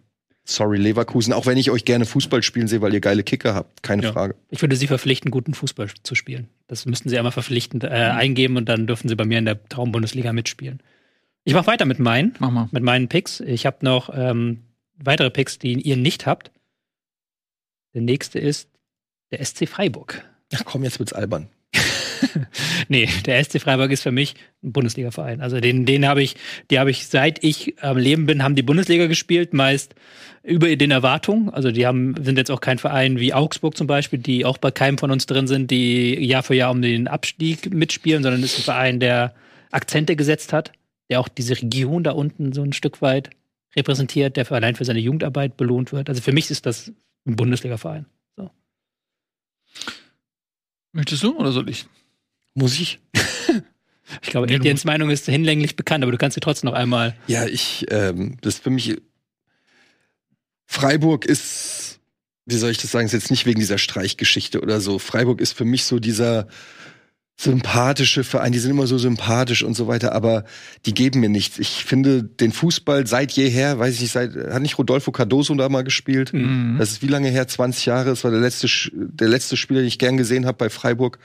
C: sorry, Leverkusen, auch wenn ich euch gerne Fußball spielen sehe, weil ihr geile Kicker habt, keine
B: Ja.
C: Frage.
B: Ich würde sie verpflichten, guten Fußball zu spielen. Das müssten sie einmal verpflichtend äh, eingeben und dann dürfen sie bei mir in der Traumbundesliga mitspielen. Ich mache weiter mit meinen,
A: Mach mal.
B: mit meinen Picks. Ich habe noch ähm, weitere Picks, die ihr nicht habt. Der nächste ist der SC Freiburg.
C: Ach komm, jetzt wird's albern. [laughs]
B: nee, der SC Freiburg ist für mich ein Bundesliga-Verein. Also den, den habe ich, die habe ich, seit ich am Leben bin, haben die Bundesliga gespielt, meist über den Erwartungen. Also die haben, sind jetzt auch kein Verein wie Augsburg zum Beispiel, die auch bei keinem von uns drin sind, die Jahr für Jahr um den Abstieg mitspielen, sondern es ist ein Verein, der Akzente gesetzt hat, der auch diese Region da unten so ein Stück weit repräsentiert, der für allein für seine Jugendarbeit belohnt wird. Also für mich ist das ein Bundesliga-Verein. So.
A: Möchtest du oder soll ich?
C: Muss ich? [laughs]
B: Ich glaube,
A: Nee,
B: Etiennes Meinung ist hinlänglich bekannt, aber du kannst sie trotzdem noch einmal.
C: Ja, ich, ähm, das ist für mich. Freiburg ist, wie soll ich das sagen, ist jetzt nicht wegen dieser Streichgeschichte oder so. Freiburg ist für mich so dieser sympathische Verein, die sind immer so sympathisch und so weiter, aber die geben mir nichts. Ich finde den Fußball seit jeher, weiß ich nicht, seit, hat nicht Rodolfo Cardoso da mal gespielt?
A: Mhm.
C: Das ist wie lange her? 20 Jahre. Das war der letzte, der letzte Spieler, den ich gern gesehen habe bei Freiburg.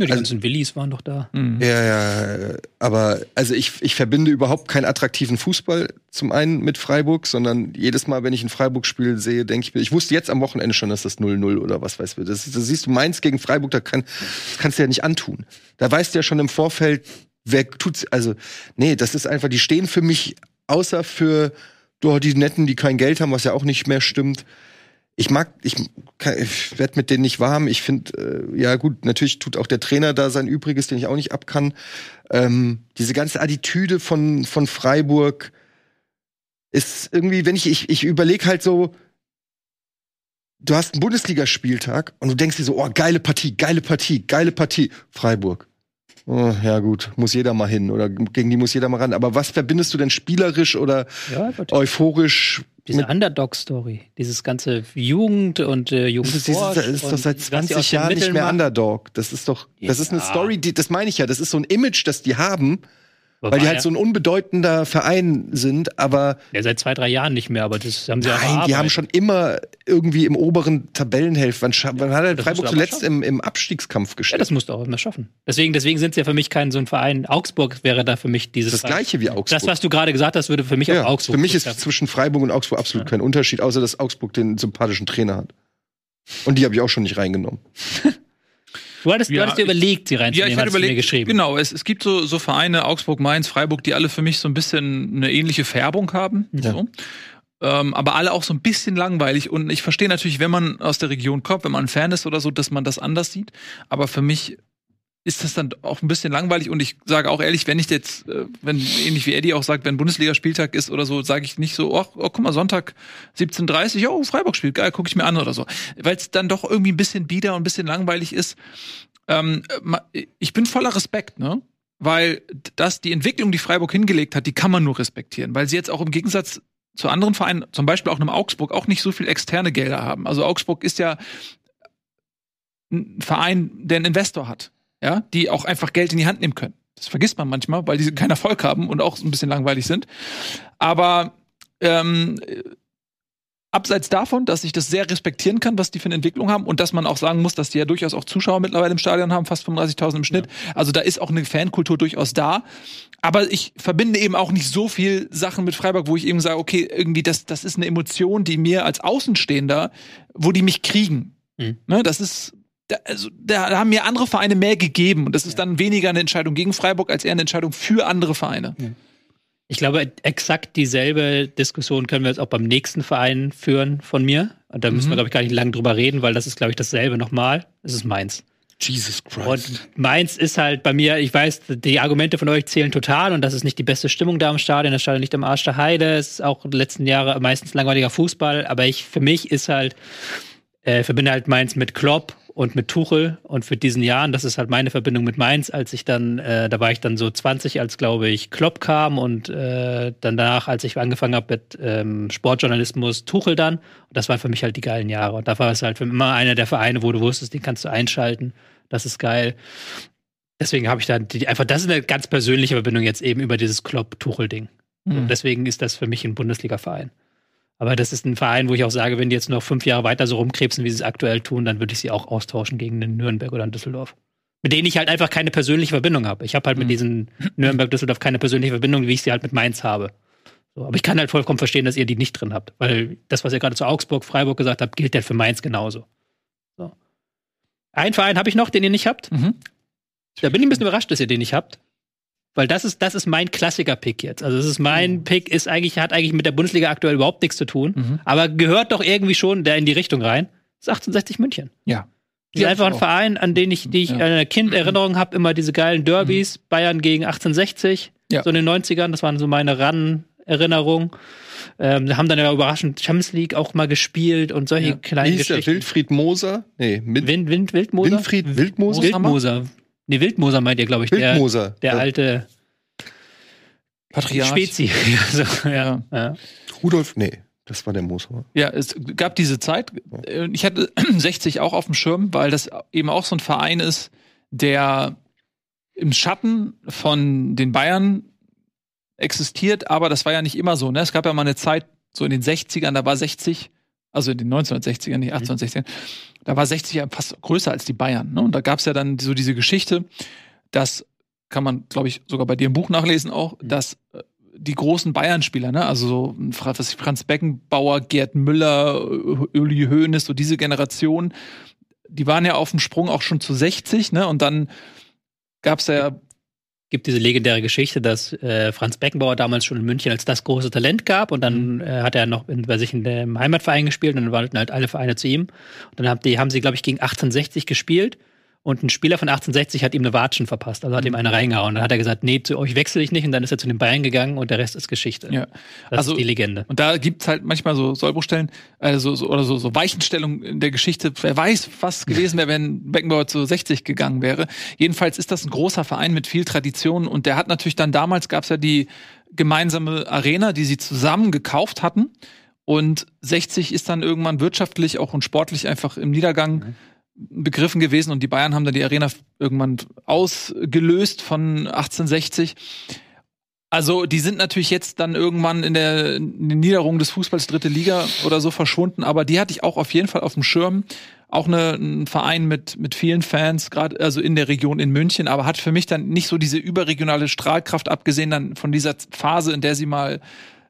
B: Ja, die
C: Also-
B: ganzen Willis waren doch da.
A: Mhm.
C: Ja, ja, aber also ich, ich verbinde überhaupt keinen attraktiven Fußball zum einen mit Freiburg, sondern jedes Mal, wenn ich ein Freiburg-Spiel sehe, denke ich mir, ich wusste jetzt am Wochenende schon, dass das 0-0 oder was weiß ich. Das, das siehst du Mainz gegen Freiburg, da kann, das kannst du ja nicht antun. Da weißt du ja schon im Vorfeld, wer tut's, also, nee, das ist einfach, die stehen für mich, außer für oh, die Netten, die kein Geld haben, was ja auch nicht mehr stimmt. Ich mag, ich, ich werde mit denen nicht warm. Ich finde, äh, ja gut, natürlich tut auch der Trainer da sein Übriges, den ich auch nicht abkann. Ähm, diese ganze Attitüde von, von Freiburg ist irgendwie, wenn ich, ich, ich überlege halt so, du hast einen Bundesligaspieltag und du denkst dir so, oh, geile Partie, geile Partie, geile Partie. Freiburg. Oh, ja gut, muss jeder mal hin oder gegen die muss jeder mal ran. Aber was verbindest du denn spielerisch oder
B: Ja,
C: euphorisch
B: Diese Underdog-Story, dieses ganze Jugend und äh,
C: Das ist, das ist doch seit 20 Jahren nicht mehr Underdog. Das ist doch, das ist eine
B: Ja.
C: Story, die, das meine ich ja, das ist so ein Image, das die haben, weil die halt so ein unbedeutender Verein sind, aber
B: Ja, seit zwei, drei Jahren nicht mehr, aber das haben sie auch
C: nein, die haben schon immer irgendwie im oberen Tabellenhälfte. Wann, scha- wann hat er Freiburg
B: aber
C: zuletzt im, im Abstiegskampf
B: Ja,
C: gestellt?
B: das musst du auch immer schaffen. Deswegen, deswegen sind sie ja für mich kein so ein Verein. Augsburg wäre da für mich dieses.
C: das gleiche wie Augsburg.
B: Das, was du gerade gesagt hast, würde für mich
C: ja,
B: auch Augsburg.
C: für mich ist zwischen Freiburg und Augsburg absolut kein Unterschied, außer dass Augsburg den sympathischen Trainer hat. Und die habe ich auch schon nicht reingenommen. [laughs]
B: Du hattest, du
A: Ja,
B: hattest dir überlegt, sie
A: Ja,
B: reinzunehmen,
A: ich hatte
B: du mir
A: überlegt,
B: geschrieben.
A: genau, es, es gibt so, so Vereine, Augsburg, Mainz, Freiburg, die alle für mich so ein bisschen eine ähnliche Färbung haben.
C: Ja.
A: So. Ähm, aber alle auch so ein bisschen langweilig. Und ich verstehe natürlich, wenn man aus der Region kommt, wenn man ein Fan ist oder so, dass man das anders sieht. Aber für mich ist das dann auch ein bisschen langweilig. Und ich sage auch ehrlich, wenn ich jetzt, äh, wenn ähnlich wie Eddie auch sagt, wenn Bundesligaspieltag ist oder so, sage ich nicht so, oh, oh guck mal, Sonntag 17.30 oh, Freiburg spielt, geil, gucke ich mir an oder so. Weil es dann doch irgendwie ein bisschen bieder und ein bisschen langweilig ist. Ähm, ich bin voller Respekt, ne? Weil das, die Entwicklung, die Freiburg hingelegt hat, die kann man nur respektieren, weil sie jetzt auch im Gegensatz zu anderen Vereinen, zum Beispiel auch einem Augsburg, auch nicht so viel externe Gelder haben. Also Augsburg ist ja ein Verein, der einen Investor hat, ja, die auch einfach Geld in die Hand nehmen können. Das vergisst man manchmal, weil die keinen Erfolg haben und auch ein bisschen langweilig sind. Aber ähm, abseits davon, dass ich das sehr respektieren kann, was die für eine Entwicklung haben und dass man auch sagen muss, dass die ja durchaus auch Zuschauer mittlerweile im Stadion haben, fast 35.000 im Schnitt. Also da ist auch eine Fankultur durchaus da. Aber ich verbinde eben auch nicht so viel Sachen mit Freiburg, wo ich eben sage, okay, irgendwie das, das ist eine Emotion, die mir als Außenstehender, wo die mich kriegen.
B: Mhm.
A: Ne, das ist, da, also, da haben mir andere Vereine mehr gegeben und das ist dann weniger eine Entscheidung gegen Freiburg als eher eine Entscheidung für andere Vereine.
B: Ich glaube, exakt dieselbe Diskussion können wir jetzt auch beim nächsten Verein führen von mir. Und da müssen wir,
A: Mhm.
B: glaube ich, gar nicht lange drüber reden, weil das ist, glaube ich, dasselbe nochmal. Es ist Mainz.
C: Jesus Christ.
B: Und Mainz ist halt bei mir, ich weiß, die Argumente von euch zählen total und das ist nicht die beste Stimmung da im Stadion. Das Stadion liegt am Arsch der Heide. Es ist auch in den letzten Jahren meistens langweiliger Fußball. Aber ich, für mich ist halt, äh, verbinde halt Mainz mit Klopp und mit Tuchel und für diesen Jahren, das ist halt meine Verbindung mit Mainz, als ich dann, äh, da war ich dann so 20, als glaube ich Klopp kam und äh, dann danach, als ich angefangen habe mit ähm, Sportjournalismus, Tuchel dann. Und das waren für mich halt die geilen Jahre. Und da war es halt für immer einer der Vereine, wo du wusstest, den kannst du einschalten. Das ist geil. Deswegen habe ich dann die, einfach, das ist eine ganz persönliche Verbindung jetzt eben über dieses Klopp-Tuchel-Ding.
A: Mhm.
B: Und deswegen ist das für mich ein Bundesliga-Verein. Aber das ist ein Verein, wo ich auch sage, wenn die jetzt noch fünf Jahre weiter so rumkrebsen, wie sie es aktuell tun, dann würde ich sie auch austauschen gegen den Nürnberg oder den Düsseldorf. Mit denen ich halt einfach keine persönliche Verbindung habe. Ich habe halt mit
A: Mhm.
B: diesen Nürnberg-Düsseldorf keine persönliche Verbindung, wie ich sie halt mit Mainz habe. So, aber ich kann halt vollkommen verstehen, dass ihr die nicht drin habt. Weil das, was ihr gerade zu Augsburg, Freiburg gesagt habt, gilt halt für Mainz genauso. So. Einen Verein habe ich noch, den ihr nicht habt.
A: Mhm.
B: Da bin ich ein bisschen überrascht, dass ihr den nicht habt. Weil das ist, das ist mein Klassiker-Pick jetzt. Also, das ist mein Pick, ist eigentlich, hat eigentlich mit der Bundesliga aktuell überhaupt nichts zu tun.
A: Mhm.
B: Aber gehört doch irgendwie schon der in die Richtung rein. Das ist 1860 München.
A: Ja.
B: Das ist einfach ein
A: auch.
B: Verein, an den ich, die ich
A: Ja.
B: in einer Kinderinnerung habe, immer diese geilen Derbys, Bayern gegen 1860,
A: Ja.
B: so in den 90ern, das waren so meine Ran-Erinnerungen. Ähm, wir haben dann ja überraschend Champions League auch mal gespielt und solche
A: Ja.
C: Wie
B: kleinen
C: hieß der?
B: Geschichten.
C: Wildfried Moser? Nee,
B: Wind, Wind, Wildmoser?
C: Winfried Wildmoser?
B: Wildmoser. Nee, Wildmoser meint ihr, glaube ich, der,
C: Wildmoser.
B: der
C: Ja.
B: alte
A: Patriarch.
B: Spezi. [laughs] also, ja. Ja.
C: Rudolf, nee, das war der Moser.
A: Ja, es gab diese Zeit. Ich hatte [clears throat] 60 auch auf dem Schirm, weil das eben auch so ein Verein ist, der im Schatten von den Bayern existiert, aber das war ja nicht immer so. Ne? Es gab ja mal eine Zeit, so in den 60ern, da war 60, also in den 1960ern, nicht 1860ern, da war 60 ja fast größer als die Bayern. Ne? Und da gab es ja dann so diese Geschichte, dass, kann man, glaube ich, sogar bei dir im Buch nachlesen auch, dass äh, die großen Bayern-Spieler, ne, also so Franz Beckenbauer, Gerd Müller, Uli Hoeneß, so diese Generation, die waren ja auf dem Sprung auch schon zu 60, ne, und dann gab's ja,
B: gibt diese legendäre Geschichte, dass äh, Franz Beckenbauer damals schon in München als das große Talent gab und dann äh, hat er noch in, bei sich in dem Heimatverein gespielt und dann wollten halt alle Vereine zu ihm. Und dann haben, die, haben sie, glaube ich, gegen 1860 gespielt und ein Spieler von 1860 hat ihm eine Watschen verpasst, also hat ihm eine reingehauen. Dann hat er gesagt, nee, zu euch wechsle ich nicht und dann ist er zu den Bayern gegangen und der Rest ist Geschichte.
A: ja.
B: Das
A: Also-
B: ist die Legende.
A: Und da gibt's halt manchmal so Sollbruchstellen, also so, oder so, so Weichenstellungen in der Geschichte. Wer weiß, was gewesen wäre, wenn Beckenbauer zu 60 gegangen wäre. Jedenfalls ist das ein großer Verein mit viel Tradition und der hat natürlich dann damals gab's ja die gemeinsame Arena, die sie zusammen gekauft hatten. Und 60 ist dann irgendwann wirtschaftlich auch und sportlich einfach im Niedergang begriffen gewesen und die Bayern haben dann die Arena irgendwann ausgelöst von 1860. Also, die sind natürlich jetzt dann irgendwann in der, Niederung des Fußballs dritte Liga oder so verschwunden, aber die hatte ich auch auf jeden Fall auf dem Schirm. Auch eine, ein Verein mit, mit vielen Fans, gerade also in der Region in München, aber hat für mich dann nicht so diese überregionale Strahlkraft, abgesehen dann von dieser Phase, in der sie mal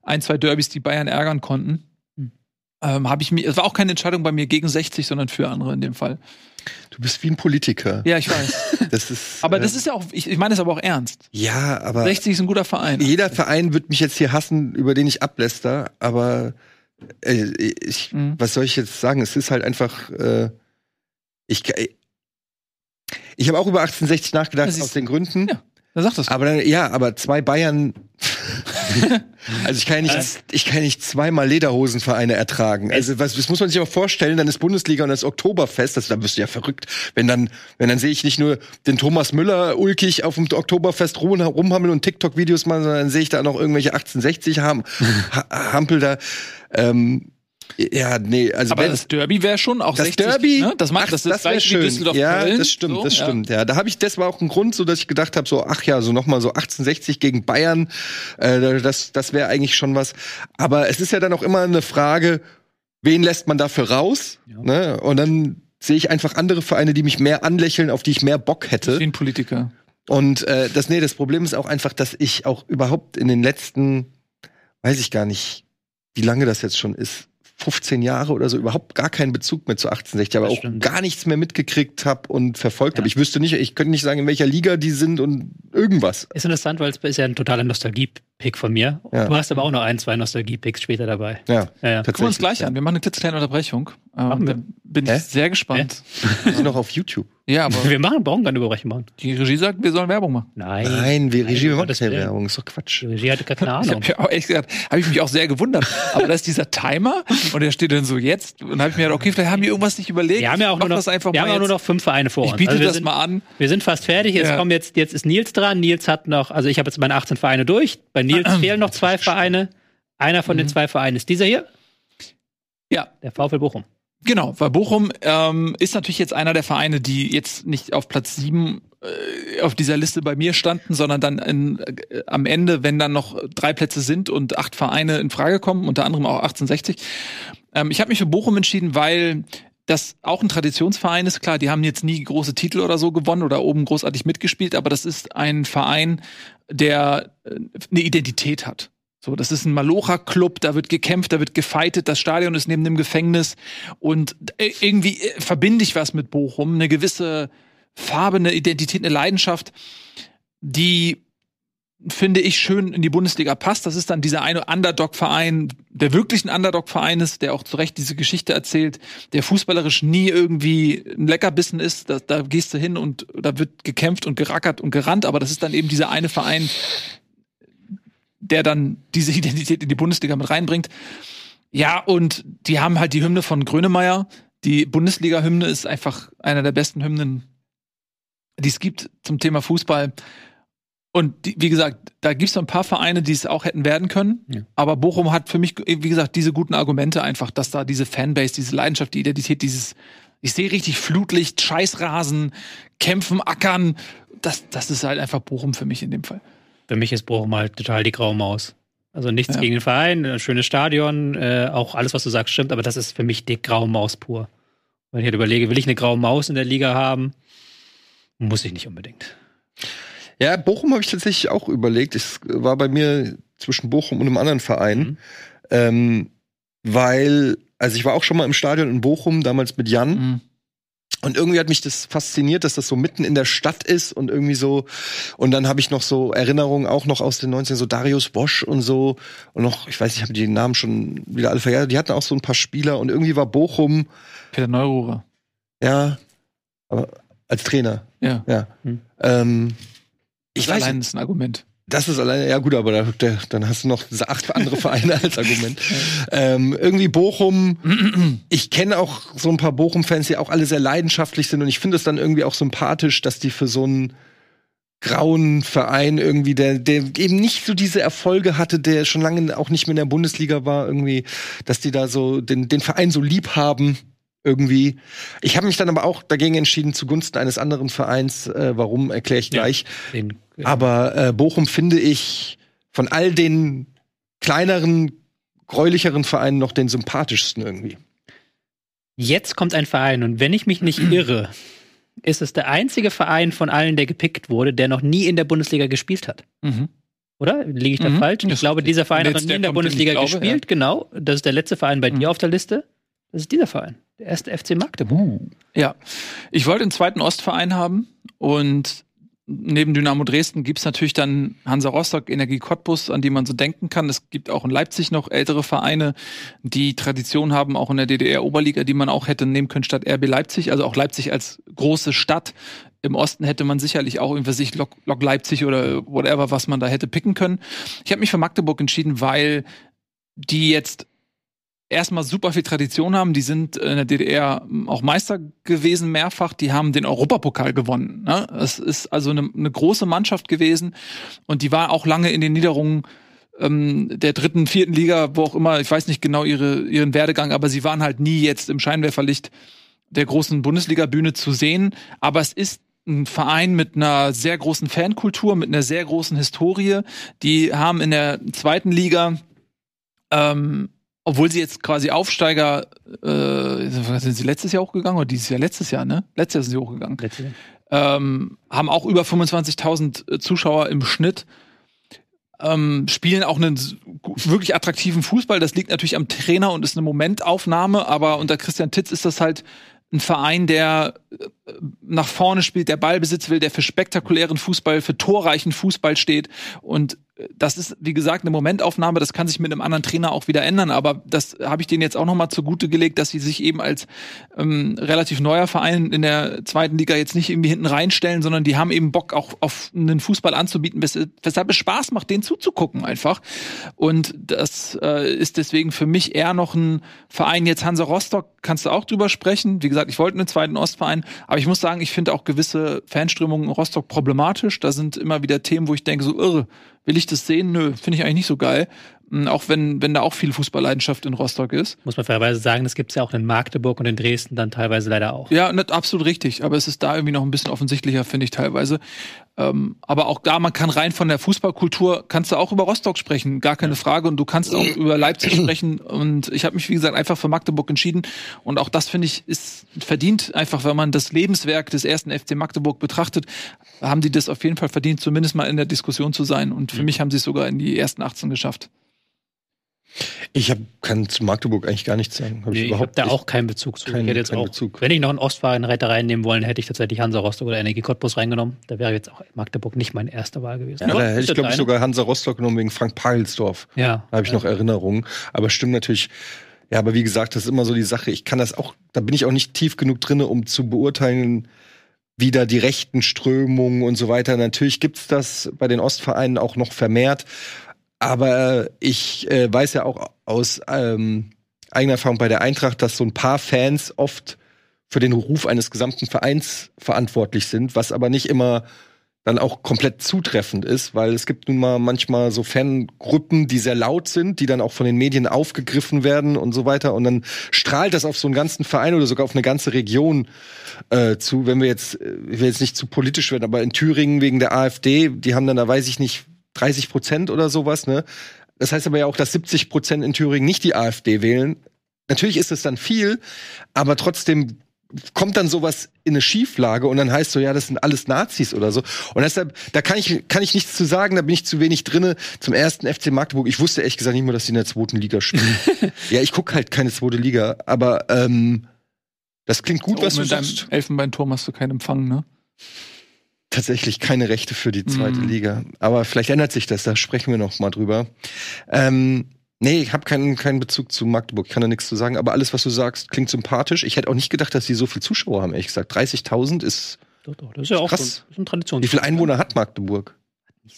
A: ein, zwei Derbys die Bayern ärgern konnten.
B: Hm.
A: Ähm, habe ich mir, es war auch keine Entscheidung bei mir gegen 60, sondern für andere in dem Fall.
C: Du bist wie ein Politiker.
A: Ja, ich weiß. [laughs]
C: Das ist,
A: Aber
C: äh,
A: das ist ja auch, ich, ich meine es aber auch ernst.
C: ja, aber
A: 60 ist ein guter Verein.
C: jeder Verein wird mich jetzt hier hassen, über den ich abläster, aber äh, ich,
A: Mhm.
C: was soll ich jetzt sagen? Es ist halt einfach, äh, ich, ich habe auch über 1860 nachgedacht aus den Gründen.
A: Ja. Da sagt das.
C: Aber dann, ja, aber zwei Bayern. [laughs] also ich kann ja nicht, ich kann ja nicht zweimal Lederhosenvereine ertragen. Also was, das muss man sich auch vorstellen. Dann ist Bundesliga und das Oktoberfest. Das, da wirst du ja verrückt. Wenn dann, wenn dann sehe ich nicht nur den Thomas Müller ulkig auf dem Oktoberfest rum, rumhammeln und TikTok-Videos machen, sondern dann sehe ich da noch irgendwelche 1860 haben, ha, Hampel da. Ähm, ja, nee, also
A: Aber das Derby wäre schon auch
C: das
A: 60,
C: Derby,
A: ne? das macht
C: ach,
A: das, das
C: wär
A: gleich wie Düsseldorf
C: Ja,
A: Köln.
C: das stimmt,
A: So,
C: das
A: ja.
C: stimmt. Ja, da habe ich das war auch ein Grund, so dass ich gedacht habe, so ach ja, so noch mal so 1860 gegen Bayern, äh, das das wäre eigentlich schon was. Aber es ist ja dann auch immer eine Frage, wen lässt man dafür raus? Ne? Und dann sehe ich einfach andere Vereine, die mich mehr anlächeln, auf die ich mehr Bock hätte.
A: Wie ein Politiker.
C: Und äh, das, nee, das Problem ist auch einfach, dass ich auch überhaupt in den letzten, weiß ich gar nicht, wie lange das jetzt schon ist, 15 Jahre oder so, überhaupt gar keinen Bezug mehr zu 1860, aber
B: Das
C: auch
B: stimmt.
C: gar nichts mehr mitgekriegt habe und verfolgt
B: Ja.
C: habe. Ich wüsste nicht, ich könnte nicht sagen, in welcher Liga die sind und irgendwas.
B: Ist interessant, weil es ist ja ein totaler Nostalgie-Pick von mir.
C: Ja.
B: Du hast aber auch noch ein, zwei Nostalgie-Picks später dabei.
C: Ja,
B: Ja, ja.
A: Gucken wir uns gleich
C: ja.
A: an. Wir machen eine klitzekleine Unterbrechung. Ähm,
B: Machen wir.
A: bin
C: Hä?
A: ich sehr gespannt.
C: Die [laughs] sind noch auf YouTube.
A: Ja, aber [laughs]
B: Wir machen, brauchen keine Überbrechung machen.
A: die Regie sagt, wir sollen Werbung machen.
B: Nein.
C: Nein, wir Regie, wir machen
B: Gottes
C: keine. Werbung, ist doch Quatsch.
B: Die Regie hatte keine [laughs]
A: Ich
B: Ahnung.
A: habe auch echt gesagt, habe ich mich auch sehr gewundert. Aber da ist dieser Timer und der steht dann so jetzt und habe ich mir gedacht, okay, vielleicht haben die irgendwas nicht überlegt.
B: Wir haben ja auch, nur noch,
A: das einfach
B: wir haben auch nur noch fünf Vereine vor uns.
A: Ich biete
B: Also wir
A: das
B: sind,
A: mal an.
B: Wir sind fast fertig. Jetzt
A: Ja.
B: kommen jetzt, jetzt ist Nils dran. Nils hat noch, also ich habe jetzt meine 18 Vereine durch. Bei Nils [clears throat] fehlen noch zwei Vereine. Einer von den zwei Vereinen ist dieser hier,
A: Ja,
B: der VfL Bochum.
A: Genau, weil Bochum ähm, ist natürlich jetzt einer der Vereine, die jetzt nicht auf Platz sieben äh, auf dieser Liste bei mir standen, sondern dann in, äh, am Ende, wenn dann noch drei Plätze sind und acht Vereine in Frage kommen, unter anderem auch 1860. Ähm, ich habe mich für Bochum entschieden, weil das auch ein Traditionsverein ist. Klar, die haben jetzt nie große Titel oder so gewonnen oder oben großartig mitgespielt, aber das ist ein Verein, der äh, eine Identität hat. So, das ist ein Malocha-Club, da wird gekämpft, da wird gefeitet, das Stadion ist neben dem Gefängnis und äh, irgendwie äh, verbinde ich was mit Bochum, eine gewisse Farbe, eine Identität, eine Leidenschaft, die finde ich schön in die Bundesliga passt. Das ist dann dieser eine Underdog-Verein, der wirklich ein Underdog-Verein ist, der auch zu Recht diese Geschichte erzählt, der fußballerisch nie irgendwie ein Leckerbissen ist. Da, da gehst du hin und da wird gekämpft und gerackert und gerannt, aber das ist dann eben dieser eine Verein, der dann diese [laughs] Identität in die Bundesliga mit reinbringt. Ja, und die haben halt die Hymne von Grönemeyer. Die Bundesliga-Hymne ist einfach einer der besten Hymnen, die es gibt zum Thema Fußball. Und die, wie gesagt, da gibt es so ein paar Vereine, die es auch hätten werden können. Ja. Aber Bochum hat für mich, wie gesagt, diese guten Argumente einfach, dass da diese Fanbase, diese Leidenschaft, die Identität, dieses, ich sehe richtig Flutlicht, Scheißrasen, Kämpfen, Ackern. Das, das ist halt einfach Bochum für mich in dem Fall.
B: Für mich ist Bochum halt total die graue Maus. Also nichts ja. gegen den Verein, ein schönes Stadion, äh, auch alles, was du sagst, stimmt, aber das ist für mich die graue Maus pur. Wenn ich halt überlege, will ich eine graue Maus in der Liga haben? Muss ich nicht unbedingt.
C: Ja, Bochum habe ich tatsächlich auch überlegt. Es war bei mir zwischen Bochum und einem anderen Verein. Mhm. Ähm, weil, also ich war auch schon mal im Stadion in Bochum, damals mit Jan. Mhm. Und irgendwie hat mich das fasziniert, dass das so mitten in der Stadt ist und irgendwie so. Und dann habe ich noch so Erinnerungen auch noch aus den 19 so Darius Bosch und so. Und noch, ich weiß, ich habe die Namen schon wieder alle verjährt. Die hatten auch so ein paar Spieler und irgendwie war Bochum.
A: Peter Neururer.
C: Ja. Aber als Trainer.
A: Ja.
C: Ja. Hm. Ähm,
A: ich das weiß. Allein ist ein Argument.
C: Das ist alleine, ja gut, aber da, der, dann hast du noch acht andere Vereine als Argument. [laughs] ähm, irgendwie Bochum, ich kenne auch so ein paar Bochum-Fans, die auch alle sehr leidenschaftlich sind und ich finde es dann irgendwie auch sympathisch, dass die für so einen grauen Verein irgendwie, der, der eben nicht so diese Erfolge hatte, der schon lange auch nicht mehr in der Bundesliga war, irgendwie, dass die da so den, den Verein so lieb haben irgendwie. Ich habe mich dann aber auch dagegen entschieden zugunsten eines anderen Vereins. Äh, warum erkläre ich gleich. Ja, den, ja. Aber äh, Bochum finde ich von all den kleineren, gräulicheren Vereinen noch den sympathischsten irgendwie.
B: Jetzt kommt ein Verein und wenn ich mich nicht [clears throat] irre, ist es der einzige Verein von allen, der gepickt wurde, der noch nie in der Bundesliga gespielt hat. Mhm. Oder? Liege ich da mhm. falsch? Ich glaube, dieser Verein hat noch nie in der Bundesliga glaube, gespielt, ja. genau. Das ist der letzte Verein bei mhm. dir auf der Liste. Das ist dieser Verein. Der erste FC Magdeburg. Uh.
A: Ja. Ich wollte einen zweiten Ostverein haben und neben Dynamo Dresden gibt's natürlich dann Hansa Rostock, Energie Cottbus, an die man so denken kann. Es gibt auch in Leipzig noch ältere Vereine, die Tradition haben, auch in der DDR-Oberliga, die man auch hätte nehmen können statt RB Leipzig. Also auch Leipzig als große Stadt. Im Osten hätte man sicherlich auch irgendwie sich Lok, Lok Leipzig oder whatever, was man da hätte picken können. Ich habe mich für Magdeburg entschieden, weil die jetzt erstmal super viel Tradition haben. Die sind in der DDR auch Meister gewesen mehrfach. Die haben den Europapokal gewonnen. Ne? Es ist also eine, eine, große Mannschaft gewesen und die war auch lange in den Niederungen ähm, der dritten, vierten Liga, wo auch immer. Ich weiß nicht genau ihre, ihren Werdegang, aber sie waren halt nie jetzt im Scheinwerferlicht der großen Bundesliga-Bühne zu sehen. Aber es ist ein Verein mit einer sehr großen Fankultur, mit einer sehr großen Historie. Die haben in der zweiten Liga ähm, obwohl sie jetzt quasi Aufsteiger, äh, sind sie letztes Jahr hochgegangen oder dieses Jahr? Letztes Jahr, ne? Letztes Jahr sind sie hochgegangen. Letztes Jahr. Ähm, haben auch über 25.000 Zuschauer im Schnitt. Ähm, spielen auch einen wirklich attraktiven Fußball. Das liegt natürlich am Trainer und ist eine Momentaufnahme, aber unter Christian Titz ist das halt ein Verein, der äh, nach vorne spielt, der Ballbesitz will, der für spektakulären Fußball, für torreichen Fußball steht und das ist, wie gesagt, eine Momentaufnahme. Das kann sich mit einem anderen Trainer auch wieder ändern. Aber das habe ich denen jetzt auch noch mal zugute gelegt, dass sie sich eben als ähm, relativ neuer Verein in der zweiten Liga jetzt nicht irgendwie hinten reinstellen, sondern die haben eben Bock auch auf einen Fußball anzubieten, weshalb es Spaß macht, denen zuzugucken einfach. Und das äh, ist deswegen für mich eher noch ein Verein. Jetzt Hansa Rostock kannst du auch drüber sprechen. Wie gesagt, ich wollte einen zweiten Ostverein, aber ich muss sagen, ich finde auch gewisse Fanströmungen in Rostock problematisch. Da sind immer wieder Themen, wo ich denke, so irre Will ich das sehen? Nö, finde ich eigentlich nicht so geil. Hm, auch wenn, wenn da auch viel Fußballleidenschaft in Rostock ist.
B: Muss man fairerweise sagen, das gibt es ja auch in Magdeburg und in Dresden dann teilweise leider auch.
A: Ja, nicht, absolut richtig. Aber es ist da irgendwie noch ein bisschen offensichtlicher, finde ich teilweise. Ähm, aber auch da, man kann rein von der Fußballkultur, kannst du auch über Rostock sprechen, gar keine Frage. Und du kannst auch über Leipzig [clears throat] sprechen. Und ich habe mich, wie gesagt, einfach für Magdeburg entschieden. Und auch das, finde ich, ist verdient, einfach wenn man das Lebenswerk des ersten FC Magdeburg betrachtet, haben die das auf jeden Fall verdient, zumindest mal in der Diskussion zu sein. Und für mhm. mich haben sie es sogar in die ersten 18 geschafft.
C: Ich hab, kann zu Magdeburg eigentlich gar nichts sagen. Hab
B: Nee,
C: ich
B: ich
C: überhaupt
B: habe da
C: nicht.
B: auch keinen Bezug zu.
C: keinen-
B: ich hätte jetzt auch,
C: Bezug.
B: wenn ich noch einen Ostverein Reiter reinnehmen wollen, hätte ich tatsächlich Hansa Rostock oder Energie Cottbus reingenommen. Da wäre jetzt auch Magdeburg nicht meine erste Wahl gewesen.
C: Ja, da hätte ich, glaube ich, sogar Hansa Rostock genommen wegen Frank Pagelsdorf.
B: Ja.
C: Da habe ich noch Erinnerungen. Aber stimmt natürlich. Ja, aber wie gesagt, das ist immer so die Sache. Ich kann das auch, da bin ich auch nicht tief genug drinne, um zu beurteilen, wie da die rechten Strömungen und so weiter. Natürlich gibt's das bei den Ostvereinen auch noch vermehrt. Aber ich äh, weiß ja auch aus ähm, eigener Erfahrung bei der Eintracht, dass so ein paar Fans oft für den Ruf eines gesamten Vereins verantwortlich sind, was aber nicht immer dann auch komplett zutreffend ist, weil es gibt nun mal manchmal so Fangruppen, die sehr laut sind, die dann auch von den Medien aufgegriffen werden und so weiter. Und dann strahlt das auf so einen ganzen Verein oder sogar auf eine ganze Region äh, zu. Wenn wir jetzt, äh, ich will jetzt nicht zu politisch werden, aber in Thüringen wegen der AfD, die haben dann da, weiß ich nicht, 30 Prozent oder sowas, ne? Das heißt aber ja auch, dass 70 Prozent in Thüringen nicht die AfD wählen. Natürlich ist es dann viel, aber trotzdem kommt dann sowas in eine Schieflage und dann heißt so, ja, das sind alles Nazis oder so. Und deshalb, da kann ich, kann ich nichts zu sagen, da bin ich zu wenig drinne. Zum ersten FC Magdeburg, ich wusste ehrlich gesagt nicht mal, dass die in der zweiten Liga spielen. [laughs] ja, ich gucke halt keine zweite Liga, aber ähm, das klingt gut, was du sagst.
A: Elfenbeinturm hast du keinen Empfang, ne?
C: Tatsächlich keine Rechte für die zweite
A: Mhm.
C: Liga. Aber vielleicht ändert sich das, da sprechen wir noch mal drüber. Ähm, nee, ich habe keinen, keinen Bezug zu Magdeburg, ich kann da nichts zu sagen, aber alles, was du sagst, klingt sympathisch. Ich hätte auch nicht gedacht, dass sie so viel Zuschauer haben, ehrlich gesagt. 30.000 ist.
B: Doch, doch, das ist ja auch
C: Krass.
B: so, das ist ein Tradition.
C: Wie viele Einwohner hat Magdeburg?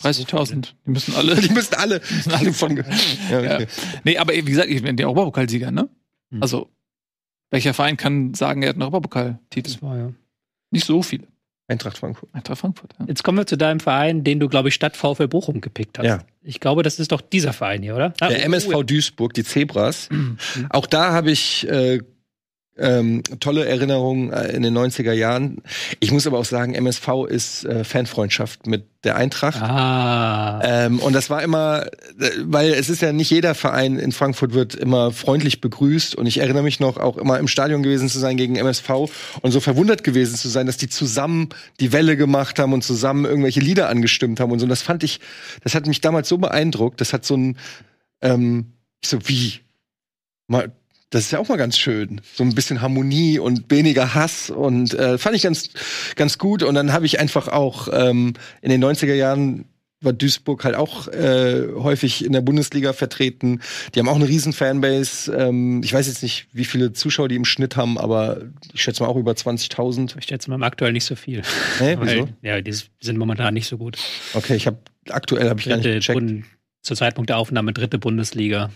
A: 30.000. Die müssen alle. [laughs]
C: Die müssen alle, [laughs] alle von. Ja, [laughs]
A: Ja.
C: okay.
A: Nee, aber wie gesagt, ich bin der Europapokalsieger, ne?
B: Hm.
A: Also, welcher Verein kann sagen, er hat einen Europapokaltitel?
B: Das war, ja.
A: Nicht so viele.
C: Eintracht Frankfurt.
A: Eintracht Frankfurt. Ja.
B: Jetzt kommen wir zu deinem Verein, den du, glaube ich, Stadt VfL Bochum gepickt hast.
C: Ja.
B: Ich glaube, das ist doch dieser Verein hier, oder? Ah,
C: Der
B: oh,
C: MSV
B: oh,
C: Duisburg, die Zebras.
B: Mhm.
C: Auch da habe ich äh, ähm, tolle Erinnerungen äh, in den 90er Jahren. Ich muss aber auch sagen, MSV ist äh, Fanfreundschaft mit der Eintracht.
B: Ah.
C: Ähm, und das war immer, äh, weil es ist ja nicht jeder Verein in Frankfurt wird immer freundlich begrüßt. Und ich erinnere mich noch, auch immer im Stadion gewesen zu sein gegen MSV und so verwundert gewesen zu sein, dass die zusammen die Welle gemacht haben und zusammen irgendwelche Lieder angestimmt haben und so. Und das fand ich, das hat mich damals so beeindruckt. Das hat so ein, ähm, ich so wie, mal, das ist ja auch mal ganz schön. So ein bisschen Harmonie und weniger Hass und äh, fand ich ganz, ganz gut. Und dann habe ich einfach auch ähm, in den 90er Jahren war Duisburg halt auch äh, häufig in der Bundesliga vertreten. Die haben auch eine riesen Fanbase. Ähm, ich weiß jetzt nicht, wie viele Zuschauer die im Schnitt haben, aber ich schätze mal auch über 20.000.
B: Ich schätze mal aktuell nicht so viel. [laughs] Weil,
C: wieso?
B: ja, die sind momentan nicht so gut.
C: Okay, ich habe aktuell habe ich gar nicht
B: Dritte
C: gecheckt.
B: Bund, zur Zeitpunkt der Aufnahme dritte Bundesliga.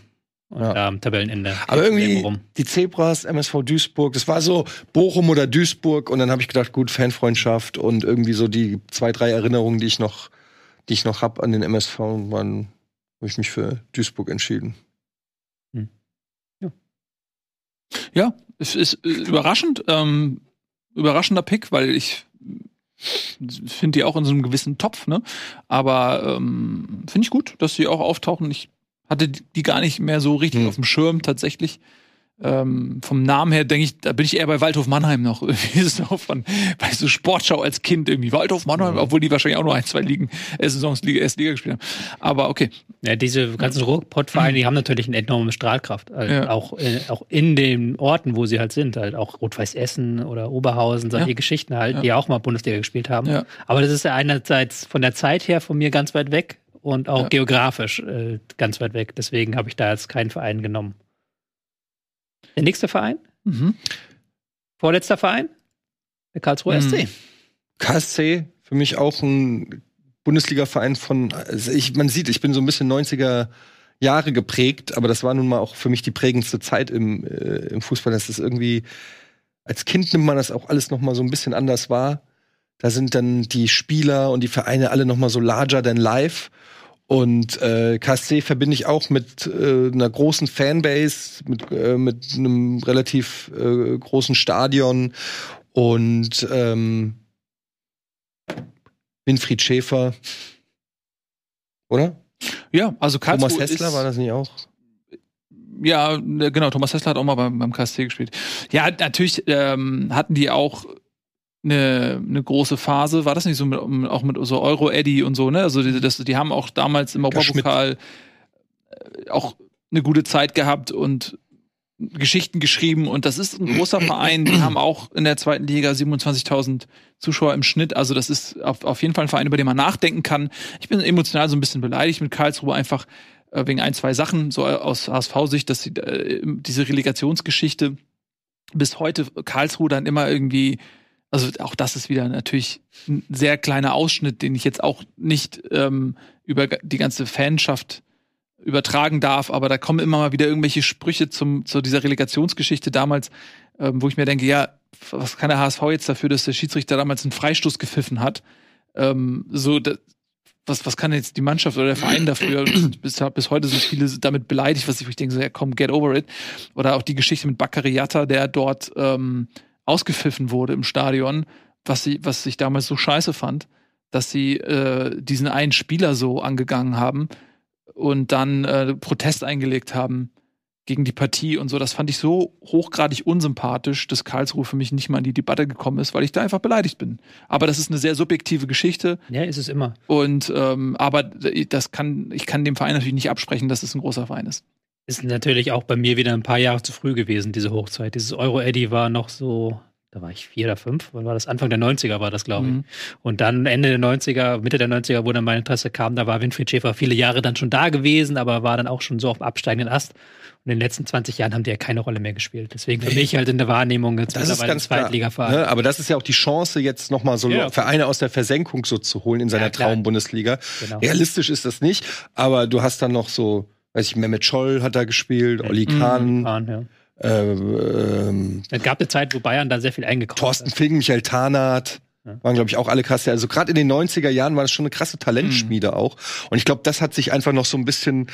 B: Und
C: Ja.
B: am Tabellenende.
C: Aber irgendwie die Zebras, MSV Duisburg, das war so Bochum oder Duisburg und dann habe ich gedacht, gut, Fanfreundschaft und irgendwie so die zwei, drei Erinnerungen, die ich noch, die ich noch hab an den MSV, waren, habe ich mich für Duisburg entschieden.
A: Ja, es ist äh, überraschend, ähm, überraschender Pick, weil ich finde die auch in so einem gewissen Topf, ne? Aber ähm, finde ich gut, dass sie auch auftauchen. Ich hatte die gar nicht mehr so richtig
C: Hm.
A: auf dem Schirm tatsächlich. Ähm, vom Namen her denke ich, da bin ich eher bei Waldhof Mannheim noch. [laughs] Irgendwie ist es noch von, bei so Sportschau als Kind irgendwie. Waldhof Mannheim, obwohl die wahrscheinlich auch nur ein, zwei Ligen, äh, Saisons Liga, erste Liga gespielt haben. Aber okay.
B: Ja, diese ganzen Ruhrpott-Vereine, die haben natürlich eine enorme Strahlkraft. Also
A: Ja.
B: auch, äh, auch in den Orten, wo sie halt sind. Halt auch Rot-Weiß Essen oder Oberhausen, solche
A: Ja.
B: Geschichten halt,
A: Ja.
B: die auch mal Bundesliga gespielt haben.
A: Ja.
B: Aber das ist ja einerseits von der Zeit her von mir ganz weit weg und auch
A: Ja.
B: geografisch äh, ganz weit weg. Deswegen habe ich da jetzt keinen Verein genommen. Der nächste Verein?
A: Mhm.
B: Vorletzter Verein? Der Karlsruher
A: Mhm.
B: SC.
C: KSC, für mich auch ein Bundesliga-Verein von, also ich, man sieht, ich bin so ein bisschen 90er Jahre geprägt, aber das war nun mal auch für mich die prägendste Zeit im, äh, im Fußball. Das ist irgendwie, als Kind nimmt man das auch alles noch mal so ein bisschen anders wahr. Da sind dann die Spieler und die Vereine alle noch mal so larger than life. Und äh, KSC verbinde ich auch mit äh, einer großen Fanbase, mit, äh, mit einem relativ äh, großen Stadion und ähm, Winfried Schäfer. Oder?
A: Ja, also Karlsruhe
C: Thomas Hessler war das nicht auch?
A: Ja, ne, genau, Thomas Hessler hat auch mal beim, beim KSC gespielt. Ja, natürlich ähm, hatten die auch eine, eine große Phase, war das nicht so mit, auch mit so Euro Eddy und so, ne? Also die, das, die haben auch damals im. Europapokal äh, auch eine gute Zeit gehabt und Geschichten geschrieben und das ist ein großer Verein. Die haben auch in der zweiten Liga 27.000 Zuschauer im Schnitt. Also das ist auf, auf jeden Fall ein Verein, über den man nachdenken kann. Ich bin emotional so ein bisschen beleidigt mit Karlsruhe einfach äh, wegen ein, zwei Sachen, so aus HSV-Sicht, dass sie äh, diese Relegationsgeschichte bis heute Karlsruhe dann immer irgendwie also auch das ist wieder natürlich ein sehr kleiner Ausschnitt, den ich jetzt auch nicht ähm, über die ganze Fanschaft übertragen darf, aber da kommen immer mal wieder irgendwelche Sprüche zum, zu dieser Relegationsgeschichte damals, ähm, wo ich mir denke, ja, was kann der HSV jetzt dafür, dass der Schiedsrichter damals einen Freistoß gepfiffen hat? Ähm, so, da, was, was kann jetzt die Mannschaft oder der Verein dafür? [clears throat] bis, bis heute sind viele damit beleidigt, was ich, ich denke, so, ja komm, get over it. Oder auch die Geschichte mit Baccariata, der dort ähm, ausgepfiffen wurde im Stadion, was, sie, was ich damals so scheiße fand, dass sie äh, diesen einen Spieler so angegangen haben und dann äh, Protest eingelegt haben gegen die Partie und so. Das fand ich so hochgradig unsympathisch, dass Karlsruhe für mich nicht mal in die Debatte gekommen ist, weil ich da einfach beleidigt bin. Aber das ist eine sehr subjektive Geschichte.
B: Ja, ist es immer.
A: Und ähm, aber das kann, ich kann dem Verein natürlich nicht absprechen, dass es ein großer Verein ist.
B: Ist natürlich auch bei mir wieder ein paar Jahre zu früh gewesen, diese Hochzeit. Dieses Euro-Eddy war noch so da war ich vier oder fünf, wann war das? Anfang der 90er war das, glaube ich. Mhm. Und dann Ende der 90er, Mitte der 90er, wo dann mein Interesse kam, da war Winfried Schäfer viele Jahre dann schon da gewesen, aber war dann auch schon so auf absteigenden Ast. Und in den letzten 20 Jahren haben die ja keine Rolle mehr gespielt. Deswegen für mich halt in der Wahrnehmung
C: jetzt das mittlerweile ein Zweitligaverein. Ne? Aber das ist ja auch die Chance, jetzt nochmal so ja. Vereine aus der Versenkung so zu holen in seiner ja, Traum-Bundesliga. Genau. Realistisch ist das nicht, aber du hast dann noch so, weiß ich, Mehmet Scholl hat da gespielt, Olli Kahn. Mhm, Kahn ja.
B: Äh, ähm, es gab eine Zeit, wo Bayern da sehr viel eingekauft
C: Thorsten hat. Fink, Michael Tarnath. Ja. Waren, glaube ich, auch alle krasse. Also gerade in den 90er Jahren war das schon eine krasse Talentschmiede mhm. auch. Und ich glaube, das hat sich einfach noch so ein bisschen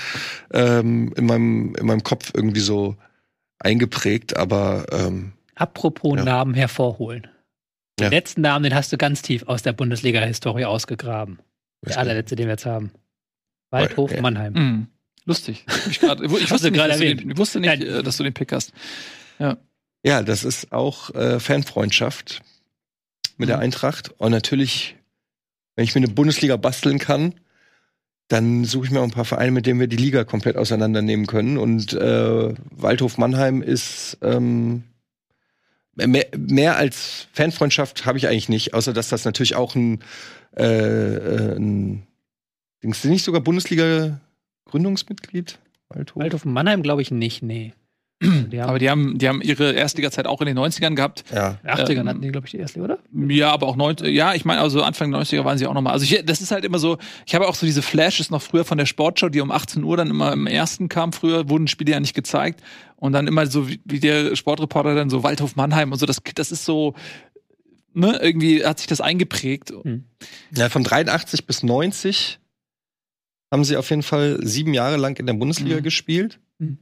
C: ähm, in, meinem, in meinem Kopf irgendwie so eingeprägt. Aber ähm,
B: Apropos ja. Namen hervorholen. Den ja. letzten Namen, den hast du ganz tief aus der Bundesliga-Historie ausgegraben. Der allerletzte, den wir jetzt haben. Waldhof Mannheim. Mhm.
A: Lustig. Ich, grad, ich [laughs] wusste, nicht, dass, den, ich wusste nicht, Nein. dass du den Pick hast. Ja,
C: ja das ist auch äh, Fanfreundschaft mit mhm. der Eintracht. Und natürlich, wenn ich mir eine Bundesliga basteln kann, dann suche ich mir auch ein paar Vereine, mit denen wir die Liga komplett auseinandernehmen können. Und äh, Waldhof Mannheim ist ähm, mehr, mehr als Fanfreundschaft habe ich eigentlich nicht, außer dass das natürlich auch ein, äh, äh ein du nicht sogar Bundesliga Gründungsmitglied?
B: Waldhof? Waldhof Mannheim glaube ich nicht, nee. [clears throat]
A: Die aber die haben, die haben ihre Erstliga-Zeit auch in den 90ern gehabt.
B: Ja. 80ern ähm, hatten die, glaube ich, die erste, oder?
A: Ja, aber auch 90, ja, ich meine, also Anfang der 90er waren sie auch nochmal. Also ich, das ist halt immer so, ich habe auch so diese Flashes noch früher von der Sportshow, die um 18 Uhr dann immer im ersten kam. Früher wurden Spiele ja nicht gezeigt. Und dann immer so, wie, wie der Sportreporter dann so Waldhof Mannheim und so, das, das ist so, ne, irgendwie hat sich das eingeprägt. Hm.
C: Ja, von 83 bis 90 haben sie auf jeden Fall sieben Jahre lang in der Bundesliga mhm. gespielt. Mhm.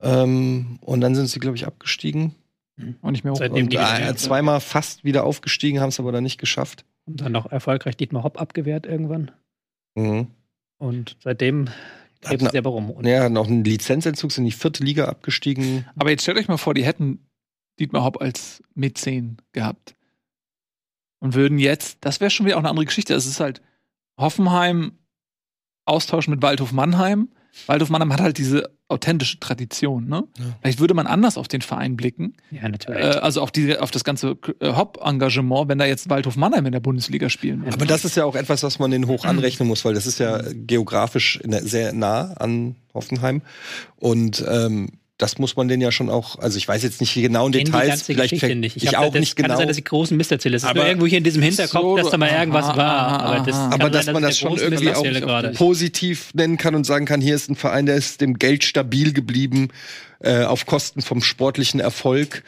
C: Ähm, und dann sind sie, glaube ich, abgestiegen.
A: Mhm. Und nicht mehr hoch.
C: Seitdem und, äh, zweimal fast wieder aufgestiegen, haben es aber dann nicht geschafft.
B: Und dann noch erfolgreich Dietmar Hopp abgewehrt irgendwann. Mhm. Und seitdem
C: treten sie aber rum. Und ja, noch einen Lizenzentzug, sind in die vierte Liga abgestiegen.
A: Aber jetzt stellt euch mal vor, die hätten Dietmar Hopp als Mäzen gehabt. Und würden jetzt, das wäre schon wieder auch eine andere Geschichte. Das ist halt Hoffenheim austauschen mit Waldhof Mannheim. Waldhof Mannheim hat halt diese authentische Tradition. Ne? Ja. Vielleicht würde man anders auf den Verein blicken.
B: Ja, natürlich.
A: Äh, also auf, die, auf das ganze äh, Hop-Engagement, wenn da jetzt Waldhof Mannheim in der Bundesliga spielen
C: würde. Aber das ist ja auch etwas, was man den hoch anrechnen muss, weil das ist ja geografisch sehr nah an Hoffenheim. Und ähm, das muss man denn ja schon auch, also ich weiß jetzt nicht genau in Details, vielleicht
B: nicht. Ich, ich auch das, nicht genau. Kann sein, dass ich großen Mist erzähle. Es ist nur irgendwo hier in diesem Hinterkopf, so, dass da mal irgendwas aha, war.
C: aber, das aber dass sein, man das schon irgendwie auch gerade. positiv nennen kann und sagen kann, hier ist ein Verein, der ist dem Geld stabil geblieben, äh, auf Kosten vom sportlichen Erfolg.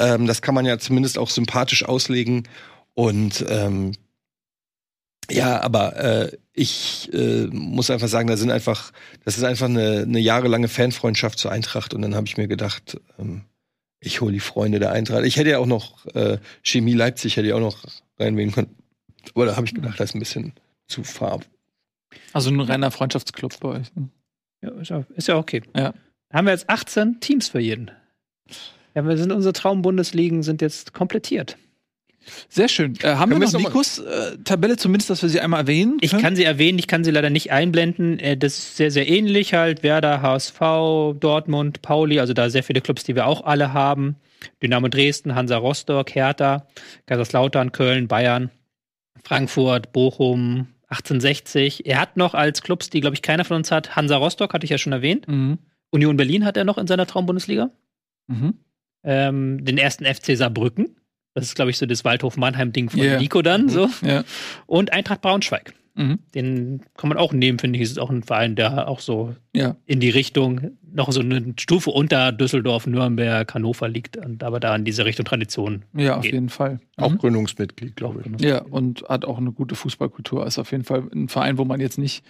C: Ähm, das kann man ja zumindest auch sympathisch auslegen. Und ähm, ja, aber äh, ich äh, muss einfach sagen, da sind einfach, das ist einfach eine, eine jahrelange Fanfreundschaft zur Eintracht und dann habe ich mir gedacht, ähm, ich hole die Freunde der Eintracht. Ich hätte ja auch noch äh, Chemie Leipzig hätte ich auch noch reinwählen können, aber da habe ich gedacht, das ist ein bisschen zu farb.
A: Also ein reiner Freundschaftsclub bei euch. Ne?
B: Ja, ist ja, ist ja okay. Ja. Haben wir jetzt 18 Teams für jeden. Ja, wir sind unsere Traumbundesligen sind jetzt komplettiert.
A: Sehr schön. Äh, haben
C: Können
A: wir noch Nikos äh, Tabelle zumindest, dass wir sie einmal erwähnen?
B: Ich kann sie erwähnen, ich kann sie leider nicht einblenden. Äh, Das ist sehr, sehr ähnlich halt. Werder, HSV, Dortmund, Pauli, also da sehr viele Clubs, die wir auch alle haben. Dynamo Dresden, Hansa Rostock, Hertha, Kaiserslautern, Köln, Bayern, Frankfurt, Bochum, 1860. Er hat noch als Clubs, die, glaube ich, keiner von uns hat, Hansa Rostock, hatte ich ja schon erwähnt.
A: Mhm.
B: Union Berlin hat er noch in seiner Traumbundesliga.
A: Mhm.
B: Ähm, den ersten FC Saarbrücken. Das ist, glaube ich, so das Waldhof-Mannheim-Ding von
A: Yeah.
B: Nico dann so.
A: Ja.
B: Und Eintracht Braunschweig.
A: Mhm.
B: Den kann man auch nehmen, finde ich. Es ist auch ein Verein, der auch so
A: Ja.
B: in die Richtung, noch so eine Stufe unter Düsseldorf, Nürnberg, Hannover liegt und aber da in diese Richtung Tradition.
A: Ja, auf
B: Geht.
A: jeden Fall.
C: Auch
A: Mhm.
C: Gründungsmitglied, glaube ich.
A: Ja, und hat auch eine gute Fußballkultur. Ist auf jeden Fall ein Verein, wo man jetzt nicht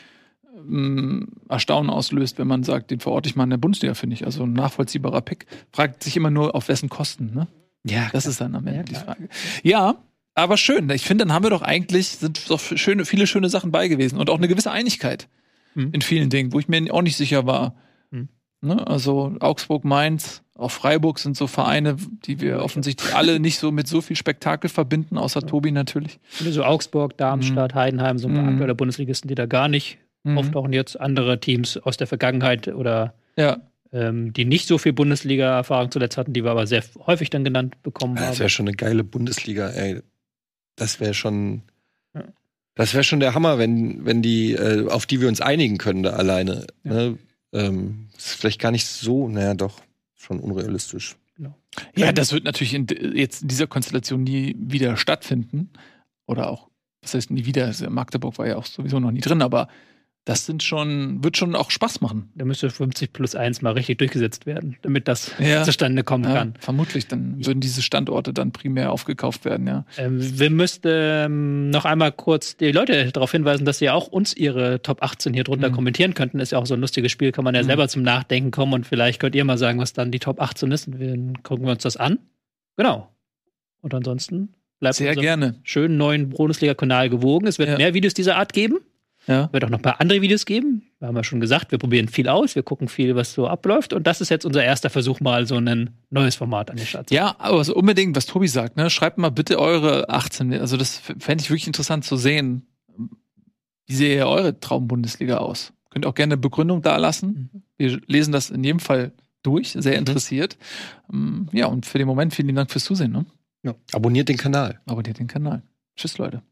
A: ähm, Erstaunen auslöst, wenn man sagt, den verorte ich mal in der Bundesliga, finde ich. Also ein nachvollziehbarer Pick. Fragt sich immer nur, auf wessen Kosten, ne?
B: Ja,
A: Das ist dann am Ende
B: Ja,
A: die. Frage. Ja, aber schön. Ich finde, dann haben wir doch eigentlich, sind doch schöne, viele schöne Sachen bei gewesen und auch eine gewisse Einigkeit
B: Mhm.
A: in vielen Dingen, wo ich mir auch nicht sicher war.
B: Mhm.
A: Ne? Also Augsburg, Mainz, auch Freiburg sind so Vereine, die wir offensichtlich alle nicht so mit so viel Spektakel verbinden, außer Tobi natürlich.
B: so Augsburg, Darmstadt, Heidenheim, so ein paar
A: Mhm.
B: aktuelle Bundesligisten, die da gar nicht
A: Mhm.
B: auftauchen. Jetzt andere Teams aus der Vergangenheit oder
A: Ja,
B: ähm, die nicht so viel Bundesliga-Erfahrung zuletzt hatten, die wir aber sehr häufig dann genannt bekommen haben.
C: das wäre schon eine geile Bundesliga, ey. Das wäre schon.
B: Ja.
C: Das wäre schon der Hammer, wenn, wenn die, äh, auf die wir uns einigen können da alleine.
B: Ja.
C: Ne? Ähm, ist vielleicht gar nicht so, naja, doch, schon unrealistisch.
A: Ja, das wird natürlich in, jetzt in dieser Konstellation nie wieder stattfinden. Oder auch, das heißt nie wieder, also Magdeburg war ja auch sowieso noch nie drin, aber das sind schon, wird schon auch Spaß machen.
B: Da müsste 50 plus 1 mal richtig durchgesetzt werden, damit das
A: Ja.
B: zustande kommen
A: Ja,
B: kann.
A: vermutlich, dann würden diese Standorte dann primär aufgekauft werden, ja.
B: Ähm, wir müssten ähm, noch einmal kurz die Leute darauf hinweisen, dass sie ja auch uns ihre Top 18 hier drunter
A: Mhm.
B: kommentieren könnten. Ist ja auch so ein lustiges Spiel, kann man ja
A: Mhm.
B: selber zum Nachdenken kommen und vielleicht könnt ihr mal sagen, was dann die Top 18 ist und dann gucken wir uns das an. Genau. Und ansonsten bleibt
A: Sehr gerne.
B: schönen neuen Bundesliga-Kanal gewogen. Es wird
A: Ja.
B: mehr Videos dieser Art geben.
A: Ja.
B: Es wird auch noch ein paar andere Videos geben. Wir haben ja schon gesagt, wir probieren viel aus, wir gucken viel, was so abläuft. Und das ist jetzt unser erster Versuch, mal so ein neues Format an den Start zu
A: Ja, aber so unbedingt, was Tobi sagt, ne? Schreibt mal bitte eure 18. Also das fände ich wirklich interessant zu sehen. Wie sehe ihr eure Traumbundesliga aus? Könnt auch gerne eine Begründung da lassen. Wir lesen das in jedem Fall durch, sehr interessiert. Ähm, Ja, und für den Moment vielen Dank fürs Zusehen. Ne?
C: Abonniert den Kanal.
A: Abonniert den Kanal. Tschüss, Leute.